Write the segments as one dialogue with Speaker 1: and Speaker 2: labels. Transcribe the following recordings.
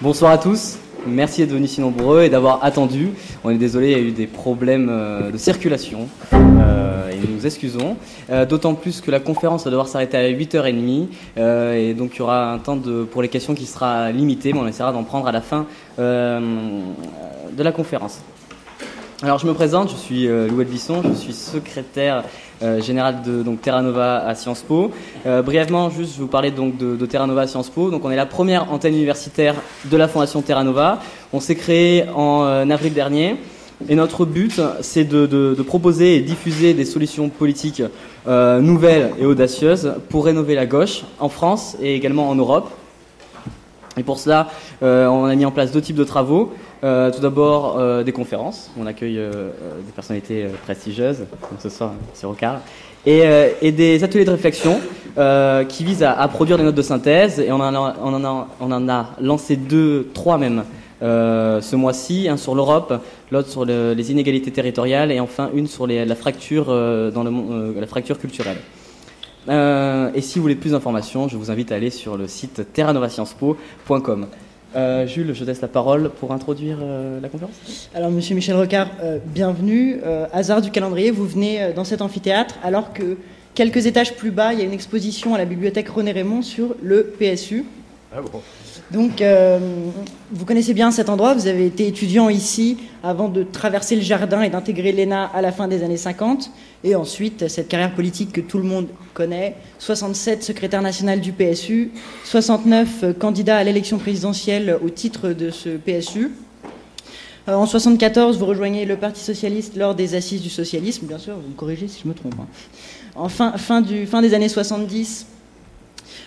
Speaker 1: Bonsoir à tous. Merci d'être venus si nombreux et d'avoir attendu. On est désolé, il y a eu des problèmes euh, de circulation euh, et nous nous excusons. Euh, D'autant plus que la conférence va devoir s'arrêter à 8h30 euh, et donc il y aura un temps pour les questions qui sera limité, mais on essaiera d'en prendre à la fin de la conférence. Alors je me présente, je suis Louis Bisson, je suis secrétaire euh, général de donc, Terra Nova à Sciences Po. Euh, brièvement, juste je vous parler donc de, Terra Nova à Sciences Po. Donc on est la première antenne universitaire de la fondation Terra Nova. On s'est créé en euh, avril dernier. Et notre but, c'est de, de- de proposer et diffuser des solutions politiques euh, nouvelles et audacieuses pour rénover la gauche en France et également en Europe. Et pour cela, on a mis en place deux types de travaux. Euh, tout d'abord, euh, des conférences. On accueille euh, des personnalités prestigieuses, comme ce soir. Rocard. Et, des ateliers de réflexion qui visent à, produire des notes de synthèse. Et on en a, lancé deux, trois même, ce mois-ci. Un sur l'Europe, l'autre sur le- les inégalités territoriales, et enfin une sur la, fracture, dans le, la fracture culturelle. Et si vous voulez plus d'informations, je vous invite à aller sur le site terranovasciencespo.com. Euh, Jules, je te laisse la parole pour introduire euh, la conférence.
Speaker 2: Alors, monsieur Michel Rocard, euh, bienvenue. Euh, hasard du calendrier, vous venez euh, dans cet amphithéâtre alors que quelques étages plus bas, il y a une exposition à la bibliothèque René Raymond sur le PSU.
Speaker 3: Ah bon?
Speaker 2: Donc, euh, vous connaissez bien cet endroit, vous avez été étudiant ici avant de traverser le jardin et d'intégrer l'ENA à la fin des années 50. Et ensuite, cette carrière politique que tout le monde connaît 67 secrétaire national du PSU, 69 euh, candidat à l'élection présidentielle au titre de ce PSU. Euh, En 74, vous rejoignez le Parti socialiste lors des assises du socialisme, bien sûr, vous me corrigez si je me trompe. hein. En fin, fin, des années 70,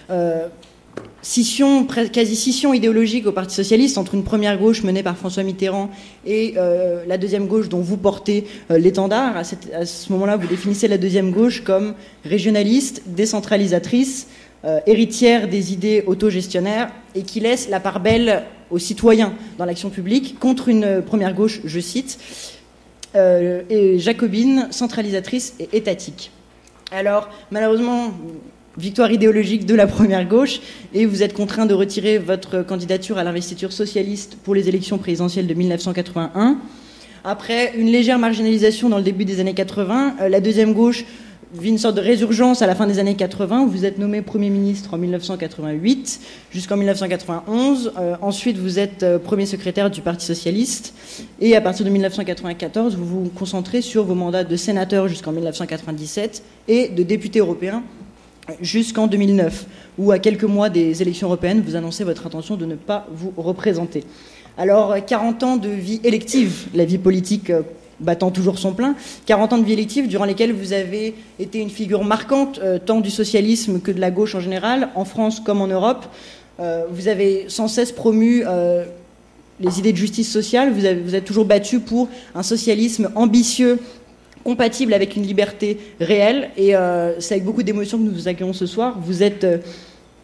Speaker 2: euh, scission, pre- quasi scission idéologique au Parti socialiste entre une première gauche menée par François Mitterrand et euh, la deuxième gauche dont vous portez euh, l'étendard. À, ce moment-là, vous définissez la deuxième gauche comme régionaliste, décentralisatrice, euh, héritière des idées autogestionnaires et qui laisse la part belle aux citoyens dans l'action publique contre une première gauche, je cite, et jacobine, centralisatrice et étatique. Alors, malheureusement, victoire idéologique de la première gauche, et vous êtes contraint de retirer votre candidature à l'investiture socialiste pour les élections présidentielles de 1981. Après une légère marginalisation dans le début des années 80, euh, la deuxième gauche vit une sorte de résurgence à la fin des années 80. Vous êtes nommé Premier ministre en 1988 jusqu'en 1991. Euh, ensuite, vous êtes euh, Premier secrétaire du Parti socialiste. Et à partir de 1994, vous vous concentrez sur vos mandats de sénateur jusqu'en 1997 et de député européen jusqu'en 2009, où à quelques mois des élections européennes, vous annoncez votre intention de ne pas vous représenter. Alors, 40 ans de vie élective, la vie politique euh, battant toujours son plein, 40 ans de vie élective durant lesquels vous avez été une figure marquante euh, tant du socialisme que de la gauche en général, en France comme en Europe. Euh, vous avez sans cesse promu les idées de justice sociale, vous, avez, vous êtes toujours battu pour un socialisme ambitieux compatible avec une liberté réelle. Et euh, c'est avec beaucoup d'émotion que nous vous accueillons ce soir. Vous êtes euh,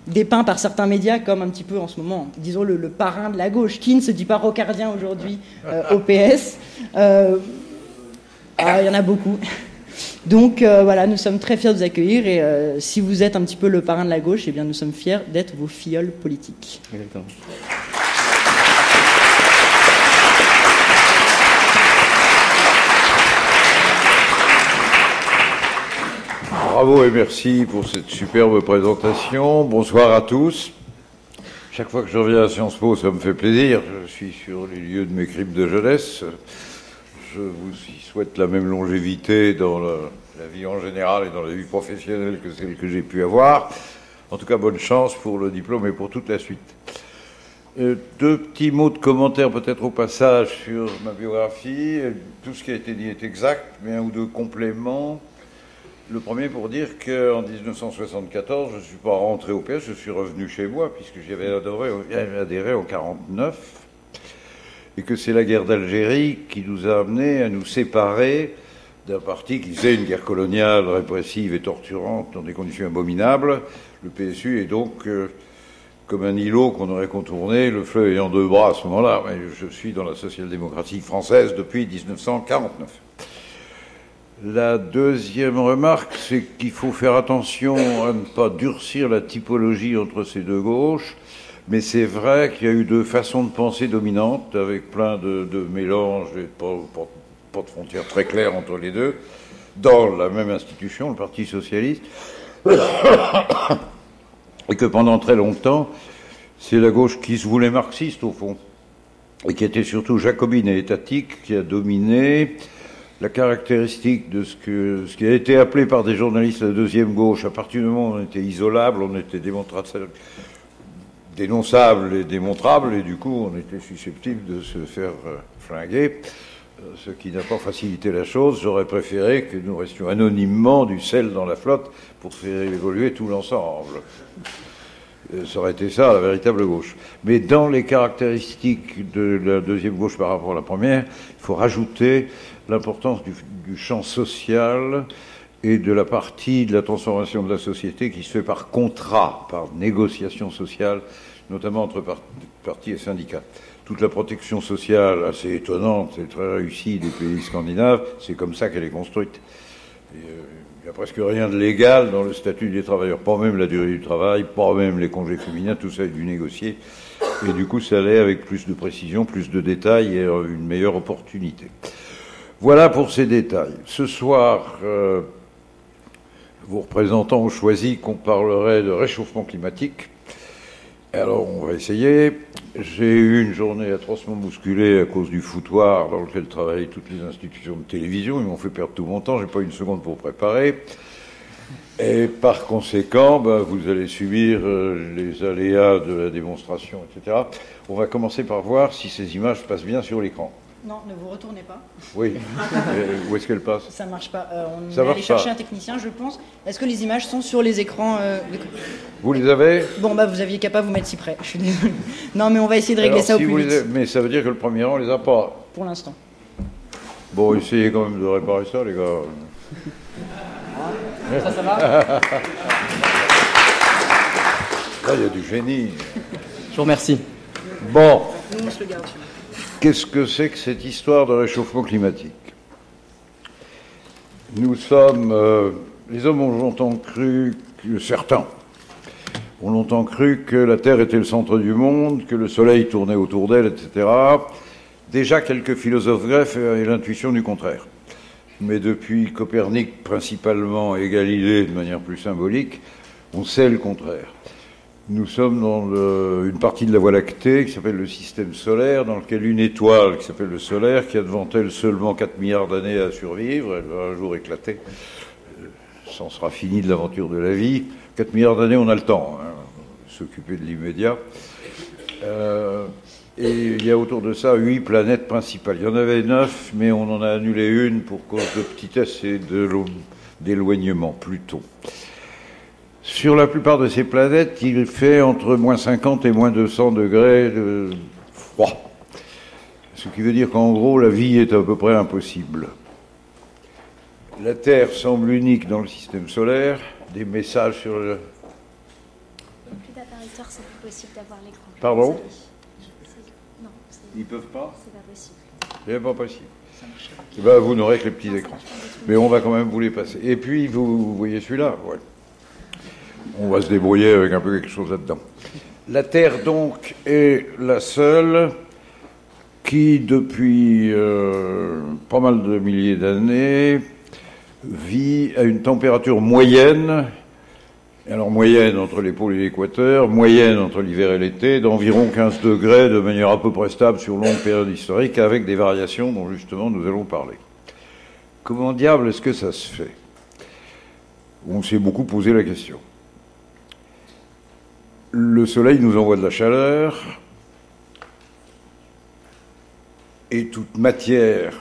Speaker 2: dépeint par certains médias comme un petit peu en ce moment, disons le, le parrain de la gauche, qui ne se dit pas rocardien aujourd'hui euh, au PS. Ah, il y en a beaucoup. Donc voilà, nous sommes très fiers de vous accueillir et si vous êtes un petit peu le parrain de la gauche, eh bien nous sommes fiers d'être vos filleuls politiques.
Speaker 1: Exactement.
Speaker 3: Bravo et merci pour cette superbe présentation. Bonsoir à tous. Chaque fois que je reviens à Sciences Po, ça me fait plaisir. Je suis sur les lieux de mes crimes de jeunesse. Je vous souhaite la même longévité dans la, vie en général et dans la vie professionnelle que celle que j'ai pu avoir. En tout cas, bonne chance pour le diplôme et pour toute la suite. Euh, deux petits mots de commentaire peut-être au passage sur ma biographie. Tout ce qui a été dit est exact, mais un ou deux compléments. Le premier pour dire qu'en 1974, je ne suis pas rentré au PS, je suis revenu chez moi, puisque j'avais adhéré en 49, et que c'est la guerre d'Algérie qui nous a amenés à nous séparer d'un parti qui faisait une guerre coloniale répressive et torturante dans des conditions abominables. Le PSU est donc euh, comme un îlot qu'on aurait contourné, le fleuve ayant deux bras à ce moment-là. Mais je suis dans la social-démocratie française depuis 1949. La deuxième remarque, c'est qu'il faut faire attention à ne pas durcir la typologie entre ces deux gauches. Mais c'est vrai qu'il y a eu deux façons de penser dominantes, avec plein de, mélanges et pas, pas, de frontières très claires entre les deux, dans la même institution, le Parti socialiste. Et que pendant très longtemps, c'est la gauche qui se voulait marxiste, au fond, et qui était surtout jacobine et étatique, qui a dominé la caractéristique de ce, qui a été appelé par des journalistes la deuxième gauche, à partir du moment où on était isolable, on était dénonçable et démontrable, et du coup on était susceptible de se faire euh, flinguer, euh, ce qui n'a pas facilité la chose. J'aurais préféré que nous restions anonymement du sel dans la flotte pour faire évoluer tout l'ensemble. Euh, ça aurait été ça, la véritable gauche. Mais dans les caractéristiques de la deuxième gauche par rapport à la première, il faut rajouter l'importance du, champ social et de la partie de la transformation de la société qui se fait par contrat, par négociation sociale, notamment entre partis et syndicats. Toute la protection sociale, assez étonnante et très réussie des pays scandinaves, c'est comme ça qu'elle est construite. Euh, il n'y a presque rien de légal dans le statut des travailleurs, pas même la durée du travail, pas même les congés féminins, tout ça est dû négocier. Et du coup, ça allait avec plus de précision, plus de détails et une meilleure opportunité. Voilà pour ces détails. Ce soir, euh, vos représentants ont choisi qu'on parlerait de réchauffement climatique. Alors, on va essayer. J'ai eu une journée atrocement bousculée à cause du foutoir dans lequel travaillent toutes les institutions de télévision. Ils m'ont fait perdre tout mon temps. J'ai pas une seconde pour préparer. Et par conséquent, ben, vous allez subir euh, les aléas de la démonstration, etc. On va commencer par voir si ces images passent bien sur l'écran.
Speaker 2: Non, ne vous retournez pas.
Speaker 3: Oui. où est-ce qu'elle passe
Speaker 2: Ça marche pas. Euh, on va aller chercher un technicien, je pense. Est-ce que les images sont sur les écrans euh,
Speaker 3: Vous les avez
Speaker 2: Bon, bah vous aviez qu'à pas vous mettre si près. Je suis désolé. Non, mais on va essayer de régler ça au plus vite.
Speaker 3: Mais ça veut dire que le premier rang, on les a pas.
Speaker 2: Pour l'instant.
Speaker 3: Bon, essayez quand même de réparer ça, les gars.
Speaker 1: Ça, ça va
Speaker 3: Là, il y a du génie.
Speaker 1: Je vous remercie.
Speaker 3: Bon. Qu'est-ce que c'est que cette histoire de réchauffement climatique? Nous sommes, euh, les hommes ont longtemps cru, que, certains ont longtemps cru que la Terre était le centre du monde, que le Soleil tournait autour d'elle, etc. Déjà quelques philosophes grecs avaient l'intuition du contraire. Mais depuis Copernic principalement et Galilée de manière plus symbolique, on sait le contraire. Nous sommes dans une partie de la Voie lactée qui s'appelle le système solaire, dans lequel une étoile qui s'appelle le solaire, qui a devant elle seulement 4 milliards d'années à survivre, elle va un jour éclater, ça euh, sera fini de l'aventure de la vie. 4 milliards d'années, on a le temps, hein, s'occuper de l'immédiat. Euh, et il y a autour de ça huit planètes principales. Il y en avait neuf, mais on en a annulé une pour cause de petitesse et d'éloignement, plutôt. Sur la plupart de ces planètes, il fait entre moins 50 et moins 200 degrés de froid. Ce qui veut dire qu'en gros, la vie est à peu près impossible. La Terre semble unique dans le système solaire. Des messages sur le.
Speaker 4: Plus d'appariteur, c'est plus possible d'avoir l'écran.
Speaker 3: Pardon
Speaker 4: Non.
Speaker 3: Ils peuvent pas
Speaker 4: C'est pas possible.
Speaker 3: C'est pas possible. Eh ben, vous n'aurez que les petits écrans. Mais on va quand même vous les passer. Et puis, vous, voyez celui-là ouais on va se débrouiller avec un peu quelque chose là-dedans. La Terre, donc, est la seule qui, depuis euh, pas mal de milliers d'années, vit à une température moyenne, alors moyenne entre les pôles et l'équateur, moyenne entre l'hiver et l'été, d'environ 15 degrés de manière à peu près stable sur longue période historique, avec des variations dont justement nous allons parler. Comment diable est-ce que ça se fait? On s'est beaucoup posé la question le soleil nous envoie de la chaleur et toute matière,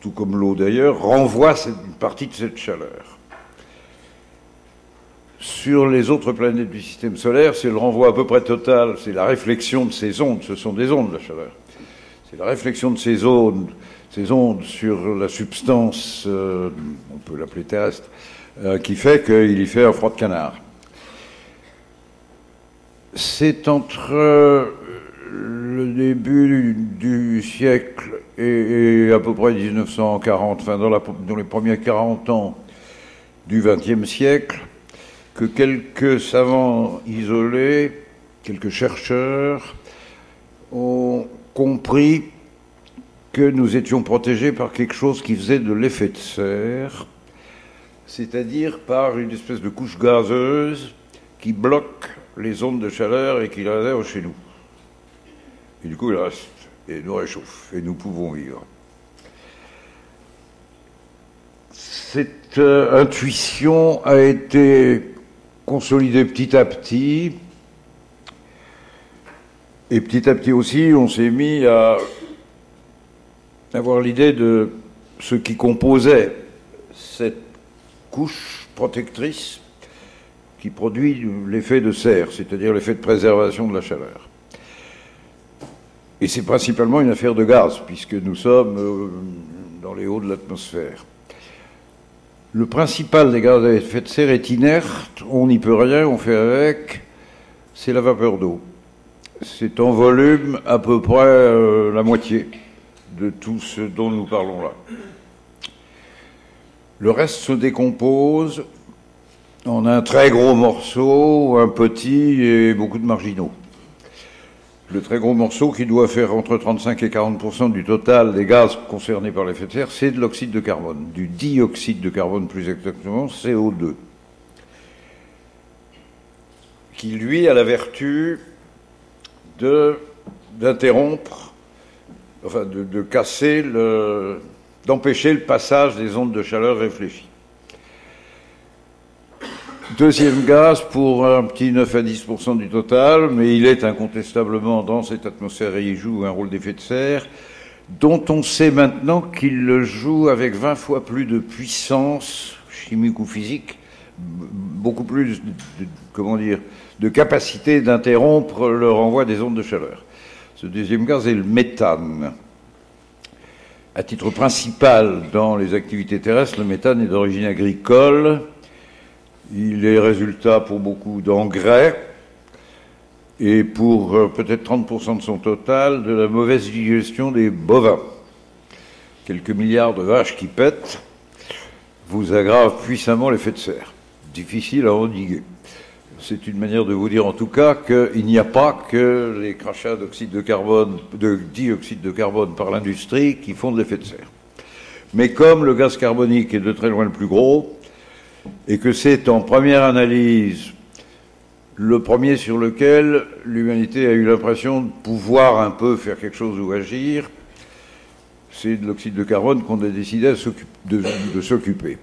Speaker 3: tout comme l'eau d'ailleurs, renvoie une partie de cette chaleur. Sur les autres planètes du système solaire, c'est le renvoi à peu près total, c'est la réflexion de ces ondes, ce sont des ondes la chaleur. C'est la réflexion de ces ondes, ces ondes sur la substance, euh, on peut l'appeler terrestre, euh, qui fait qu'il y fait un froid de canard c'est entre euh, le début du siècle et, à peu près 1940, enfin dans, les premiers 40 ans du XXe siècle, que quelques savants isolés quelques chercheurs ont compris que nous étions protégés par quelque chose qui faisait de l'effet de serre, c'est-à-dire par une espèce de couche gazeuse qui bloque les ondes de chaleur et qui les réserve chez nous. Et du coup, il reste et nous réchauffe et nous pouvons vivre. Cette euh, intuition a été consolidée petit à petit. Et petit à petit aussi, on s'est mis à avoir l'idée de ce qui composait cette couche protectrice qui produit l'effet de serre, c'est-à-dire l'effet de préservation de la chaleur. Et c'est principalement une affaire de gaz, puisque nous sommes euh, dans les hauts de l'atmosphère. Le principal des gaz à effet de serre est inerte, on n'y peut rien, on fait avec, c'est la vapeur d'eau. C'est en volume à peu près euh, la moitié de tout ce dont nous parlons là. Le reste se décompose en un très gros morceau, un petit et beaucoup de marginaux. Le très gros morceau qui doit faire entre 35 et 40 du total des gaz concernés par l'effet de serre, c'est de l'oxyde de carbone, du dioxyde de carbone plus exactement, CO2, qui lui a la vertu d'interrompre, enfin de casser, d'empêcher le passage des ondes de chaleur réfléchies. Deuxième gaz pour un petit 9 à 10 du total, mais il est incontestablement dans cette atmosphère et il joue un rôle d'effet de serre, dont on sait maintenant qu'il le joue avec 20 fois plus de puissance chimique ou physique, beaucoup plus, de, comment dire, de capacité d'interrompre le renvoi des ondes de chaleur. Ce deuxième gaz est le méthane. À titre principal dans les activités terrestres, le méthane est d'origine agricole il est résultat pour beaucoup d'engrais et pour euh, peut-être 30% de son total de la mauvaise digestion des bovins. Quelques milliards de vaches qui pètent vous aggravent puissamment l'effet de serre. Difficile à endiguer. C'est une manière de vous dire en tout cas qu'il n'y a pas que les crachats d'oxyde de carbone, de dioxyde de carbone par l'industrie qui font de l'effet de serre. Mais comme le gaz carbonique est de très loin le plus gros, et que c'est en première analyse le premier sur lequel l'humanité a eu l'impression de pouvoir un peu faire quelque chose ou agir, c'est de l'oxyde de carbone qu'on a décidé de, s'occuper.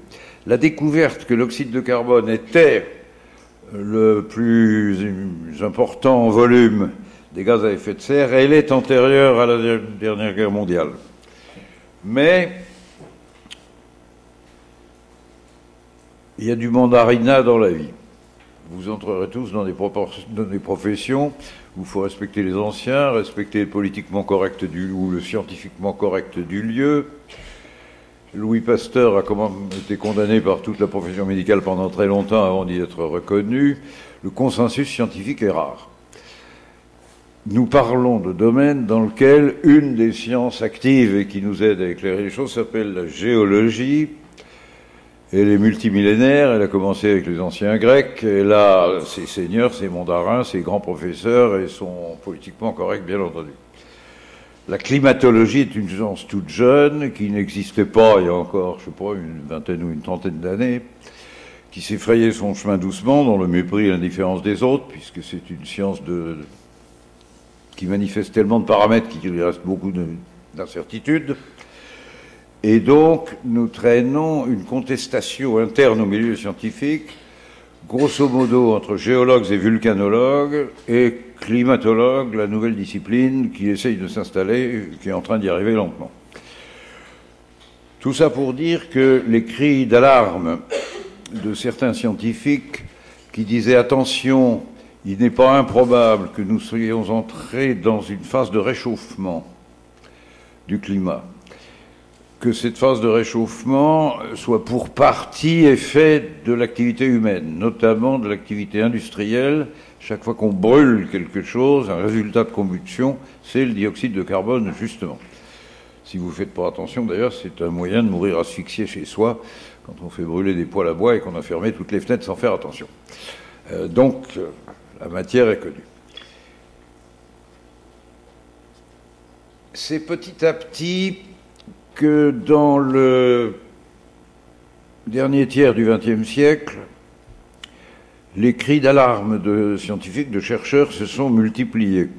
Speaker 3: La découverte que l'oxyde de carbone était le plus important en volume des gaz à effet de serre, elle est antérieure à la dernière guerre mondiale. Mais Il y a du mandarinat dans la vie. Vous entrerez tous dans des, professions où il faut respecter les anciens, respecter le politiquement correct du, ou le scientifiquement correct du lieu. Louis Pasteur a été condamné par toute la profession médicale pendant très longtemps avant d'y être reconnu. Le consensus scientifique est rare. Nous parlons de domaines dans lesquels une des sciences actives et qui nous aide à éclairer les choses s'appelle la géologie, elle est multimillénaire, elle a commencé avec les anciens Grecs, et là, ses seigneurs, ses mandarins, ses grands professeurs, et sont politiquement corrects, bien entendu. La climatologie est une science toute jeune, qui n'existait pas il y a encore, je pas, une vingtaine ou une trentaine d'années, qui s'est son chemin doucement, dans le mépris et l'indifférence des autres, puisque c'est une science qui manifeste tellement de paramètres qu'il reste beaucoup d'incertitudes. Et donc, nous traînons une contestation interne au milieu scientifique, grosso modo entre géologues et vulcanologues, et climatologues, la nouvelle discipline qui essaye de s'installer, qui est en train d'y arriver lentement. Tout ça pour dire que les cris d'alarme de certains scientifiques qui disaient attention, il n'est pas improbable que nous soyons entrés dans une phase de réchauffement du climat que cette phase de réchauffement soit pour partie effet de l'activité humaine, notamment de l'activité industrielle. Chaque fois qu'on brûle quelque chose, un résultat de combustion, c'est le dioxyde de carbone, justement. Si vous ne faites pas attention, d'ailleurs, c'est un moyen de mourir asphyxié chez soi quand on fait brûler des poêles à bois et qu'on a fermé toutes les fenêtres sans faire attention. Euh, donc, la matière est connue. C'est petit à petit que dans le dernier tiers du XXe siècle, les cris d'alarme de scientifiques, de chercheurs se sont multipliés.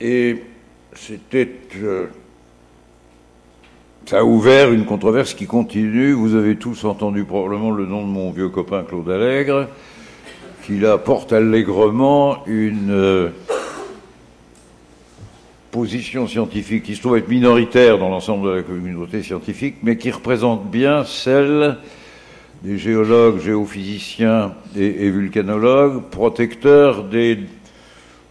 Speaker 3: Et c'était. Euh, ça a ouvert une controverse qui continue. Vous avez tous entendu probablement le nom de mon vieux copain Claude Allègre, qui apporte allègrement une euh, position scientifique qui se trouve être minoritaire dans l'ensemble de la communauté scientifique, mais qui représente bien celle des géologues, géophysiciens et, vulcanologues, protecteurs des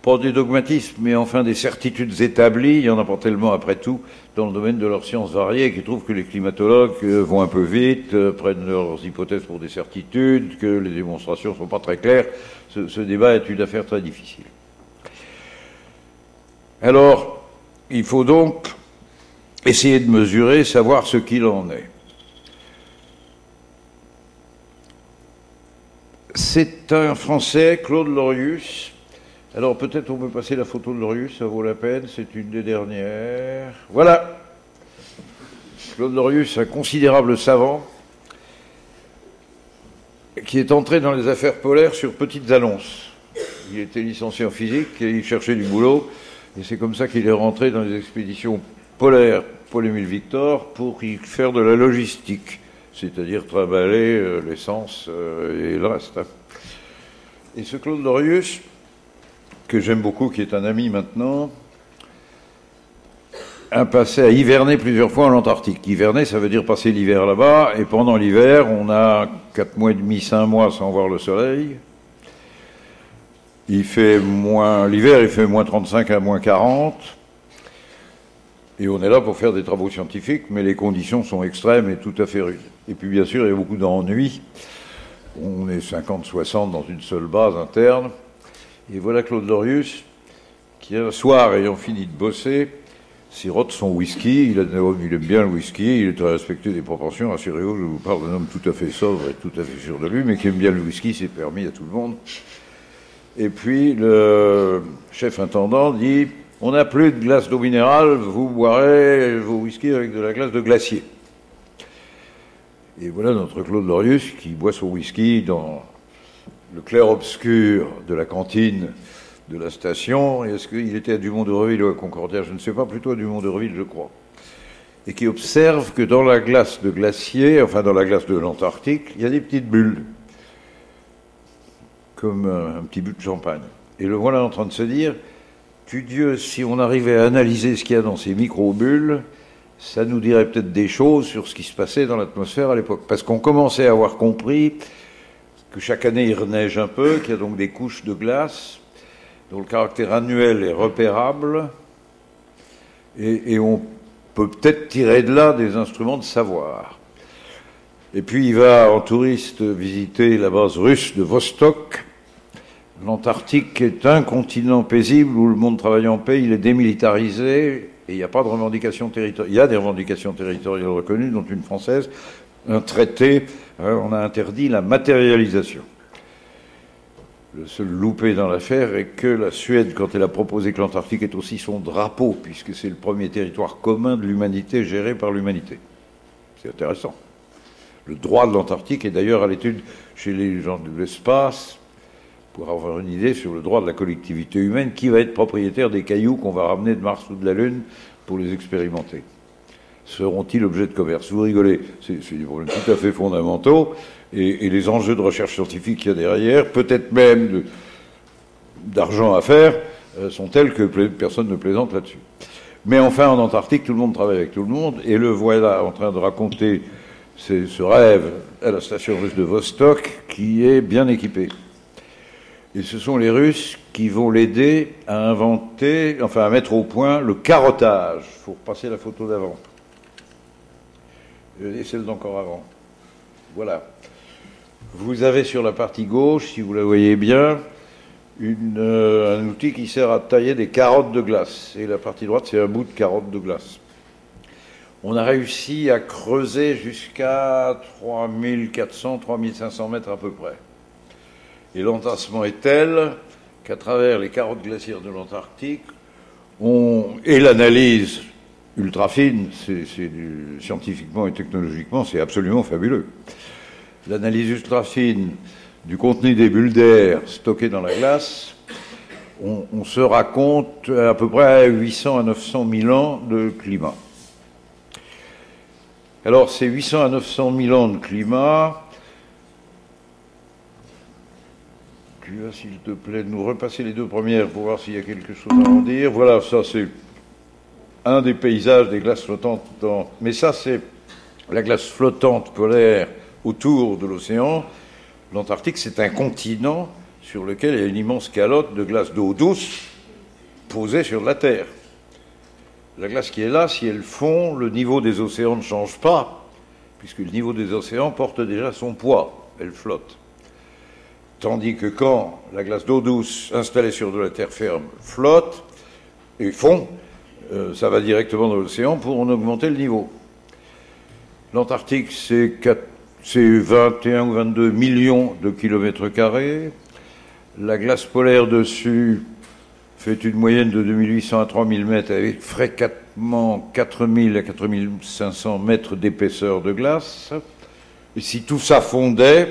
Speaker 3: pas des dogmatismes, mais enfin des certitudes établies, il y en a pas tellement après tout, dans le domaine de leurs sciences variées, qui trouvent que les climatologues euh, vont un peu vite, euh, prennent leurs hypothèses pour des certitudes, que les démonstrations ne sont pas très claires. Ce, débat est une affaire très difficile. Alors, il faut donc essayer de mesurer, savoir ce qu'il en est. C'est un Français, Claude Lorius, alors peut-être on peut passer la photo de Lorius, ça vaut la peine, c'est une des dernières. Voilà Claude Lorius, un considérable savant, qui est entré dans les affaires polaires sur petites annonces. Il était licencié en physique et il cherchait du boulot, et c'est comme ça qu'il est rentré dans les expéditions polaires Paul-Émile Victor pour y faire de la logistique, c'est-à-dire travailler euh, l'essence euh, et le reste. Et ce Claude Lorius, que j'aime beaucoup, qui est un ami maintenant, a passé à hiverner plusieurs fois en Antarctique. Hiverner, ça veut dire passer l'hiver là-bas, et pendant l'hiver, on a 4 mois et demi, 5 mois sans voir le soleil. Il fait moins, l'hiver, il fait moins 35 à moins 40. Et on est là pour faire des travaux scientifiques, mais les conditions sont extrêmes et tout à fait rudes. Et puis, bien sûr, il y a beaucoup d'ennuis. On est 50-60 dans une seule base interne. Et voilà Claude Lorius, qui un soir, ayant fini de bosser, sirote son whisky. Il, aime bien le whisky, il est très respecté des proportions. Rassurez-vous, je vous parle d'un homme tout à fait sobre et tout à fait sûr de lui, mais qui aime bien le whisky, c'est permis à tout le monde. Et puis le chef intendant dit On n'a plus de glace d'eau minérale, vous boirez vos whisky avec de la glace de glacier. Et voilà notre Claude Lorius qui boit son whisky dans le clair-obscur de la cantine de la station. Est-ce qu'il était à Dumont-de-Reville ou à Concordia? Je ne sais pas, plutôt à Dumont-de-Reville, je crois. Et qui observe que dans la glace de glacier, enfin dans la glace de l'Antarctique, il y a des petites bulles, comme un, petit but de champagne. Et le voilà en train de se dire, tu Dieu, si on arrivait à analyser ce qu'il y a dans ces micro-bulles, ça nous dirait peut-être des choses sur ce qui se passait dans l'atmosphère à l'époque. Parce qu'on commençait à avoir compris que chaque année il reneige un peu, qu'il y a donc des couches de glace dont le caractère annuel est repérable, et, et on peut peut-être tirer de là des instruments de savoir. Et puis il va en touriste visiter la base russe de Vostok. L'Antarctique est un continent paisible où le monde travaille en paix, il est démilitarisé et il n'y a pas de revendications territoriales. Il y a des revendications territoriales reconnues, dont une française, un traité, hein, on a interdit la matérialisation. Le seul loupé dans l'affaire est que la Suède, quand elle a proposé que l'Antarctique est aussi son drapeau, puisque c'est le premier territoire commun de l'humanité géré par l'humanité. C'est intéressant. Le droit de l'Antarctique est d'ailleurs à l'étude chez les gens de l'espace, pour avoir une idée sur le droit de la collectivité humaine, qui va être propriétaire des cailloux qu'on va ramener de Mars ou de la Lune pour les expérimenter seront-ils objet de commerce? Vous rigolez, c'est des problèmes tout à fait fondamentaux, et, et les enjeux de recherche scientifique qu'il y a derrière, peut-être même d'argent à faire, euh, sont tels que personne ne plaisante là-dessus. Mais enfin, en Antarctique, tout le monde travaille avec tout le monde, et le voilà en train de raconter ce rêve à la station russe de Vostok, qui est bien équipée. Et ce sont les Russes qui vont l'aider à inventer, enfin à mettre au point le carottage. Il faut repasser la photo d'avant et celle d'encore avant. Voilà. Vous avez sur la partie gauche, si vous la voyez bien, euh, un outil qui sert à tailler des carottes de glace. Et la partie droite, c'est un bout de carotte de glace. On a réussi à creuser jusqu'à 3400, 3500 mètres à peu près. Et l'entassement est tel qu'à travers les carottes glaciaires de l'Antarctique, et l'analyse ultra fine, scientifiquement et technologiquement, c'est absolument fabuleux. L'analyse ultra fine du contenu des bulles d'air stockées dans la glace, on, se raconte à peu près 800 à 900 000 ans de climat. Alors, ces 800 à 900 000 ans de climat, tu vas, s'il te plaît, nous repasser les deux premières pour voir s'il y a quelque chose à en dire. Voilà, ça c'est un des paysages des glaces flottantes. Mais ça, c'est la glace flottante polaire autour de l'océan. L'Antarctique, c'est un continent sur lequel il y a une immense calotte de glace d'eau douce posée sur la Terre. La glace qui est là, si elle fond, le niveau des océans ne change pas, puisque le niveau des océans porte déjà son poids, elle flotte. Tandis que quand la glace d'eau douce installée sur de la terre ferme flotte et fond, euh, ça va directement dans l'océan pour en augmenter le niveau. L'Antarctique, c'est 21 ou 22 millions de kilomètres carrés. La glace polaire dessus fait une moyenne de 2800 à 3000 mètres avec fréquemment 4000 à 4500 mètres d'épaisseur de glace. Et si tout ça fondait,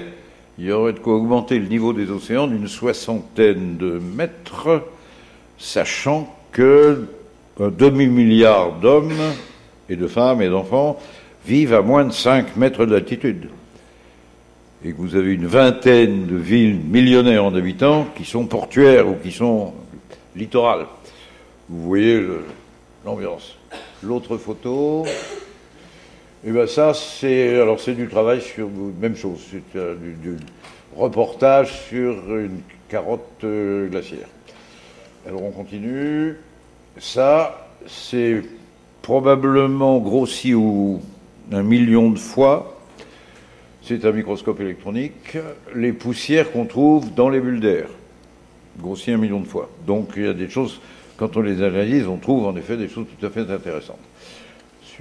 Speaker 3: il y aurait de quoi augmenter le niveau des océans d'une soixantaine de mètres, sachant que un demi-milliard d'hommes et de femmes et d'enfants vivent à moins de 5 mètres d'altitude. Et que vous avez une vingtaine de villes millionnaires en habitants qui sont portuaires ou qui sont littorales. Vous voyez l'ambiance. L'autre photo, et eh bien ça, c'est alors c'est du travail sur même chose, c'est euh, du, reportage sur une carotte euh, glaciaire. Alors on continue. Ça, c'est probablement grossi ou un million de fois. C'est un microscope électronique. Les poussières qu'on trouve dans les bulles d'air, grossi un million de fois. Donc il y a des choses, quand on les analyse, on trouve en effet des choses tout à fait intéressantes.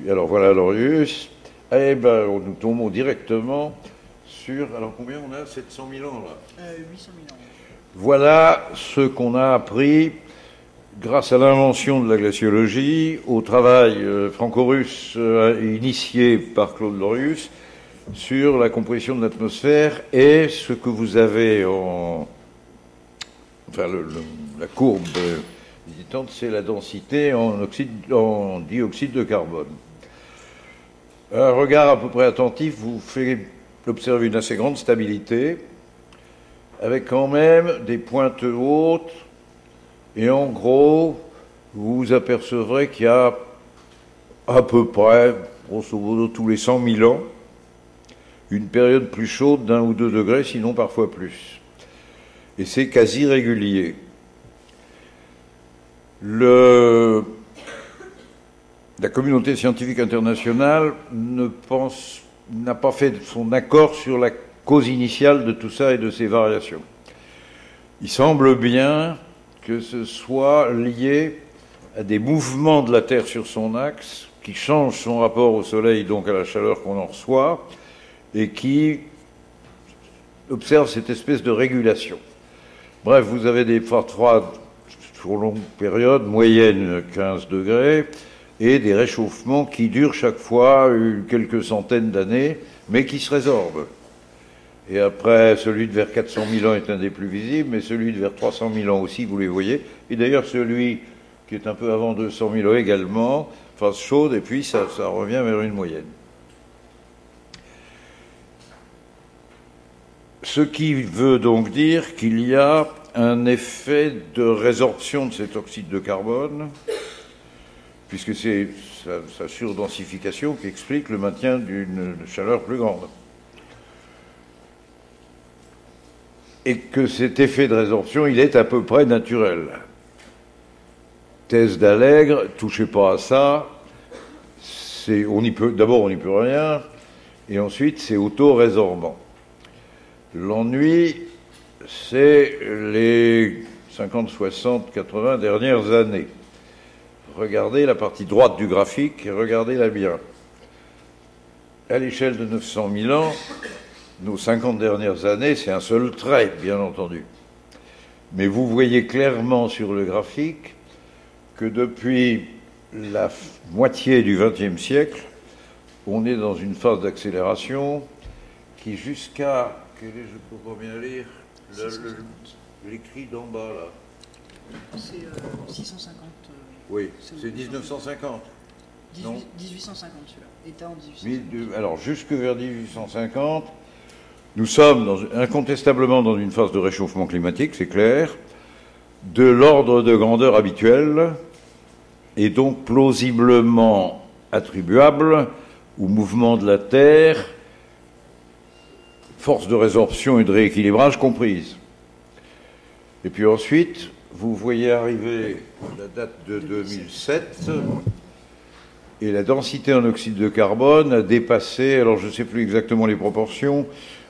Speaker 3: Alors voilà l'Orius. Eh bien, nous tombons directement sur. Alors combien on a? 700 000 ans là 800 euh, 000 ans. Voilà ce qu'on a appris grâce à l'invention de la glaciologie, au travail euh, franco-russe euh, initié par Claude Lorius sur la composition de l'atmosphère et ce que vous avez en. Enfin, la courbe visitante, c'est la densité en, oxyde, en dioxyde de carbone. Un regard à peu près attentif vous fait observer une assez grande stabilité, avec quand même des pointes hautes, et en gros, vous apercevrez qu'il y a à peu près, grosso modo, tous les 100 000 ans, une période plus chaude d'un ou deux degrés, sinon parfois plus. Et c'est quasi régulier. Le la communauté scientifique internationale n'a pas fait son accord sur la cause initiale de tout ça et de ces variations. Il semble bien que ce soit lié à des mouvements de la Terre sur son axe qui changent son rapport au Soleil, donc à la chaleur qu'on en reçoit, et qui observent cette espèce de régulation. Bref, vous avez des froides sur longue période, moyenne 15 degrés, et des réchauffements qui durent chaque fois quelques centaines d'années, mais qui se résorbent. Et après, celui de vers 400 000 ans est un des plus visibles, mais celui de vers 300 000 ans aussi, vous les voyez. Et d'ailleurs, celui qui est un peu avant 200 000 ans également, phase chaude, et puis ça, ça revient vers une moyenne. Ce qui veut donc dire qu'il y a un effet de résorption de cet oxyde de carbone puisque c'est sa, surdensification qui explique le maintien d'une chaleur plus grande. Et que cet effet de résorption, il est à peu près naturel. Thèse d'Allègre, touchez pas à ça. On y peut, d'abord, on n'y peut rien, et ensuite, c'est auto-résorbant. L'ennui, c'est les 50, 60, 80 dernières années regardez la partie droite du graphique et regardez-la bien. À l'échelle de 900 000 ans, nos 50 dernières années, c'est un seul trait, bien entendu. Mais vous voyez clairement sur le graphique que depuis la moitié du XXe siècle, on est dans une phase d'accélération qui jusqu'à... Quel est, je peux pas bien lire L'écrit d'en bas là.
Speaker 2: C'est 650.
Speaker 3: Oui, c'est 1950.
Speaker 2: non 1850 celui-là. État en 1850.
Speaker 3: Alors jusque vers 1850, nous sommes dans, incontestablement dans une phase de réchauffement climatique, c'est clair, de l'ordre de grandeur habituel et donc plausiblement attribuable au mouvement de la Terre, force de résorption et de rééquilibrage comprises. Et puis ensuite, vous voyez arriver la date de 2007 et la densité en oxyde de carbone a dépassé, alors je ne sais plus exactement les proportions,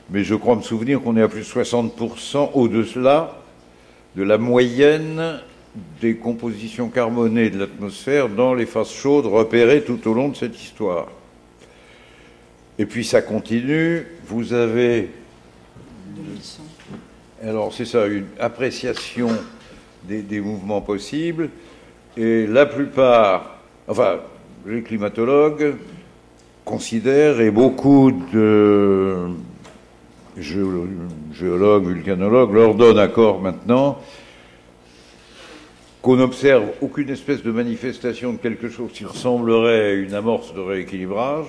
Speaker 3: mais je crois me souvenir qu'on est à plus de 60% au-delà de la moyenne des compositions carbonées de l'atmosphère dans les phases chaudes repérées tout au long de cette histoire. Et puis ça continue, vous avez... Alors c'est ça, une appréciation des, mouvements possibles, et la plupart, enfin les climatologues considèrent, et beaucoup de géologues, vulcanologues leur donnent accord maintenant, qu'on n'observe aucune espèce de manifestation de quelque chose qui ressemblerait à une amorce de rééquilibrage,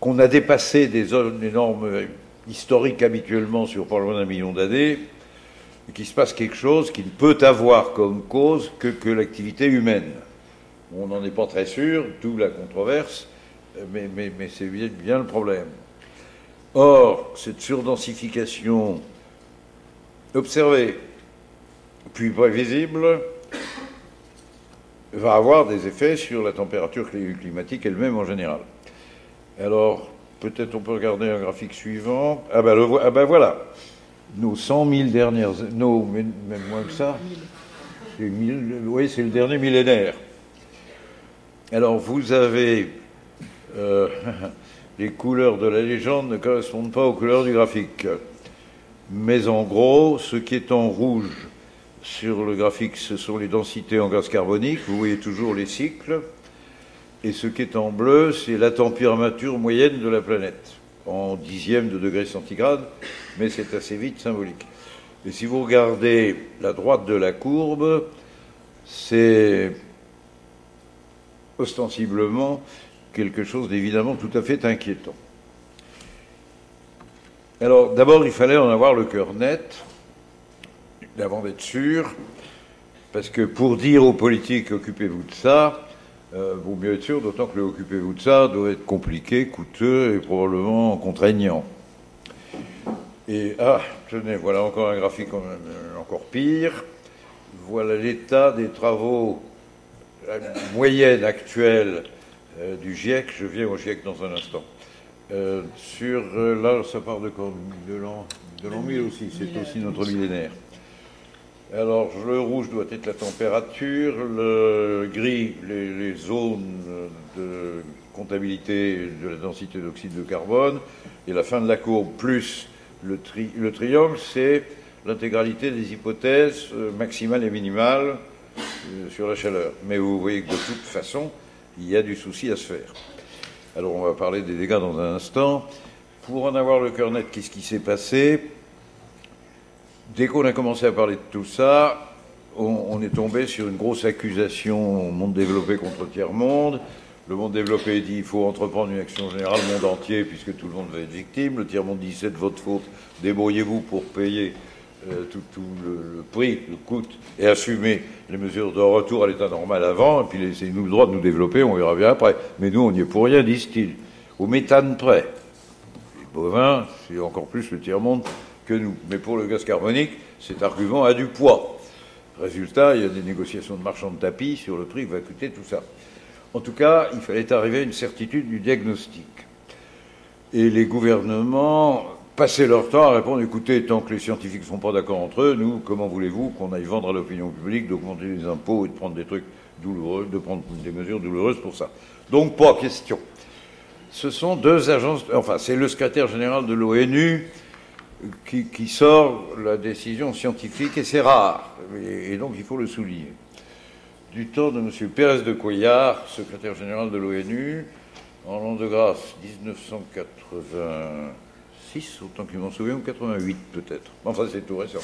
Speaker 3: qu'on a dépassé des zones énormes historiques habituellement sur pas loin d'un million d'années, qu'il se passe quelque chose qui ne peut avoir comme cause que, que l'activité humaine. On n'en est pas très sûr, d'où la controverse, mais, mais, mais c'est bien, le problème. Or, cette surdensification observée, puis prévisible, va avoir des effets sur la température climatique elle-même en général. Alors, peut-être on peut regarder un graphique suivant. Ah ben, le, ah ben voilà, nos 100 000 dernières... Non, même moins que ça. oui, c'est le dernier millénaire. Alors, vous avez... Euh, les couleurs de la légende ne correspondent pas aux couleurs du graphique. Mais en gros, ce qui est en rouge sur le graphique, ce sont les densités en gaz carbonique. Vous voyez toujours les cycles. Et ce qui est en bleu, c'est la température moyenne de la planète, en dixième de degré centigrade, mais c'est assez vite symbolique. Et si vous regardez la droite de la courbe, c'est ostensiblement quelque chose d'évidemment tout à fait inquiétant. Alors d'abord, il fallait en avoir le cœur net, avant d'être sûr, parce que pour dire aux politiques occupez-vous de ça, euh, vaut mieux être sûr, d'autant que le occupez-vous de ça doit être compliqué, coûteux et probablement contraignant. Et ah, tenez, voilà encore un graphique encore pire. Voilà l'état des travaux moyenne actuelle euh, du GIEC. Je viens au GIEC dans un instant. Euh, sur euh, là, ça part de de l'an 1000 aussi. C'est aussi notre millénaire. Alors, le rouge doit être la température, le gris, les, zones de comptabilité de la densité d'oxyde de carbone, et la fin de la courbe plus le, le triangle, c'est l'intégralité des hypothèses euh, maximales et minimales euh, sur la chaleur. Mais vous voyez que de toute façon, il y a du souci à se faire. Alors, on va parler des dégâts dans un instant. Pour en avoir le cœur net, qu'est-ce qui s'est passé? Dès qu'on a commencé à parler de tout ça, on, est tombé sur une grosse accusation au monde développé contre tiers-monde. Le monde développé dit qu'il faut entreprendre une action générale monde entier puisque tout le monde va être victime. Le tiers-monde dit c'est de votre faute, débrouillez-vous pour payer euh, tout, le, prix, le coût et assumer les mesures de retour à l'état normal avant. Et puis laissez-nous le droit de nous développer, on verra bien après. Mais nous, on n'y est pour rien, disent-ils. Au méthane près. Les bovins, c'est encore plus le tiers-monde nous. Mais pour le gaz carbonique, cet argument a du poids. Résultat, il y a des négociations de marchands de tapis sur le prix que va coûter tout ça. En tout cas, il fallait arriver à une certitude du diagnostic. Et les gouvernements passaient leur temps à répondre écoutez, tant que les scientifiques ne sont pas d'accord entre eux, nous, comment voulez-vous qu'on aille vendre à l'opinion publique, d'augmenter les impôts et de prendre des trucs douloureux, de prendre des mesures douloureuses pour ça? Donc, pas question. Ce sont deux agences, enfin, c'est le secrétaire général de l'ONU qui, sort la décision scientifique, et c'est rare, et, donc il faut le souligner. du temps de M. Pérez de Coyard, secrétaire général de l'ONU, en l'an de grâce 1986, autant que m'en souviens, ou 88 peut-être. Enfin, c'est tout récent.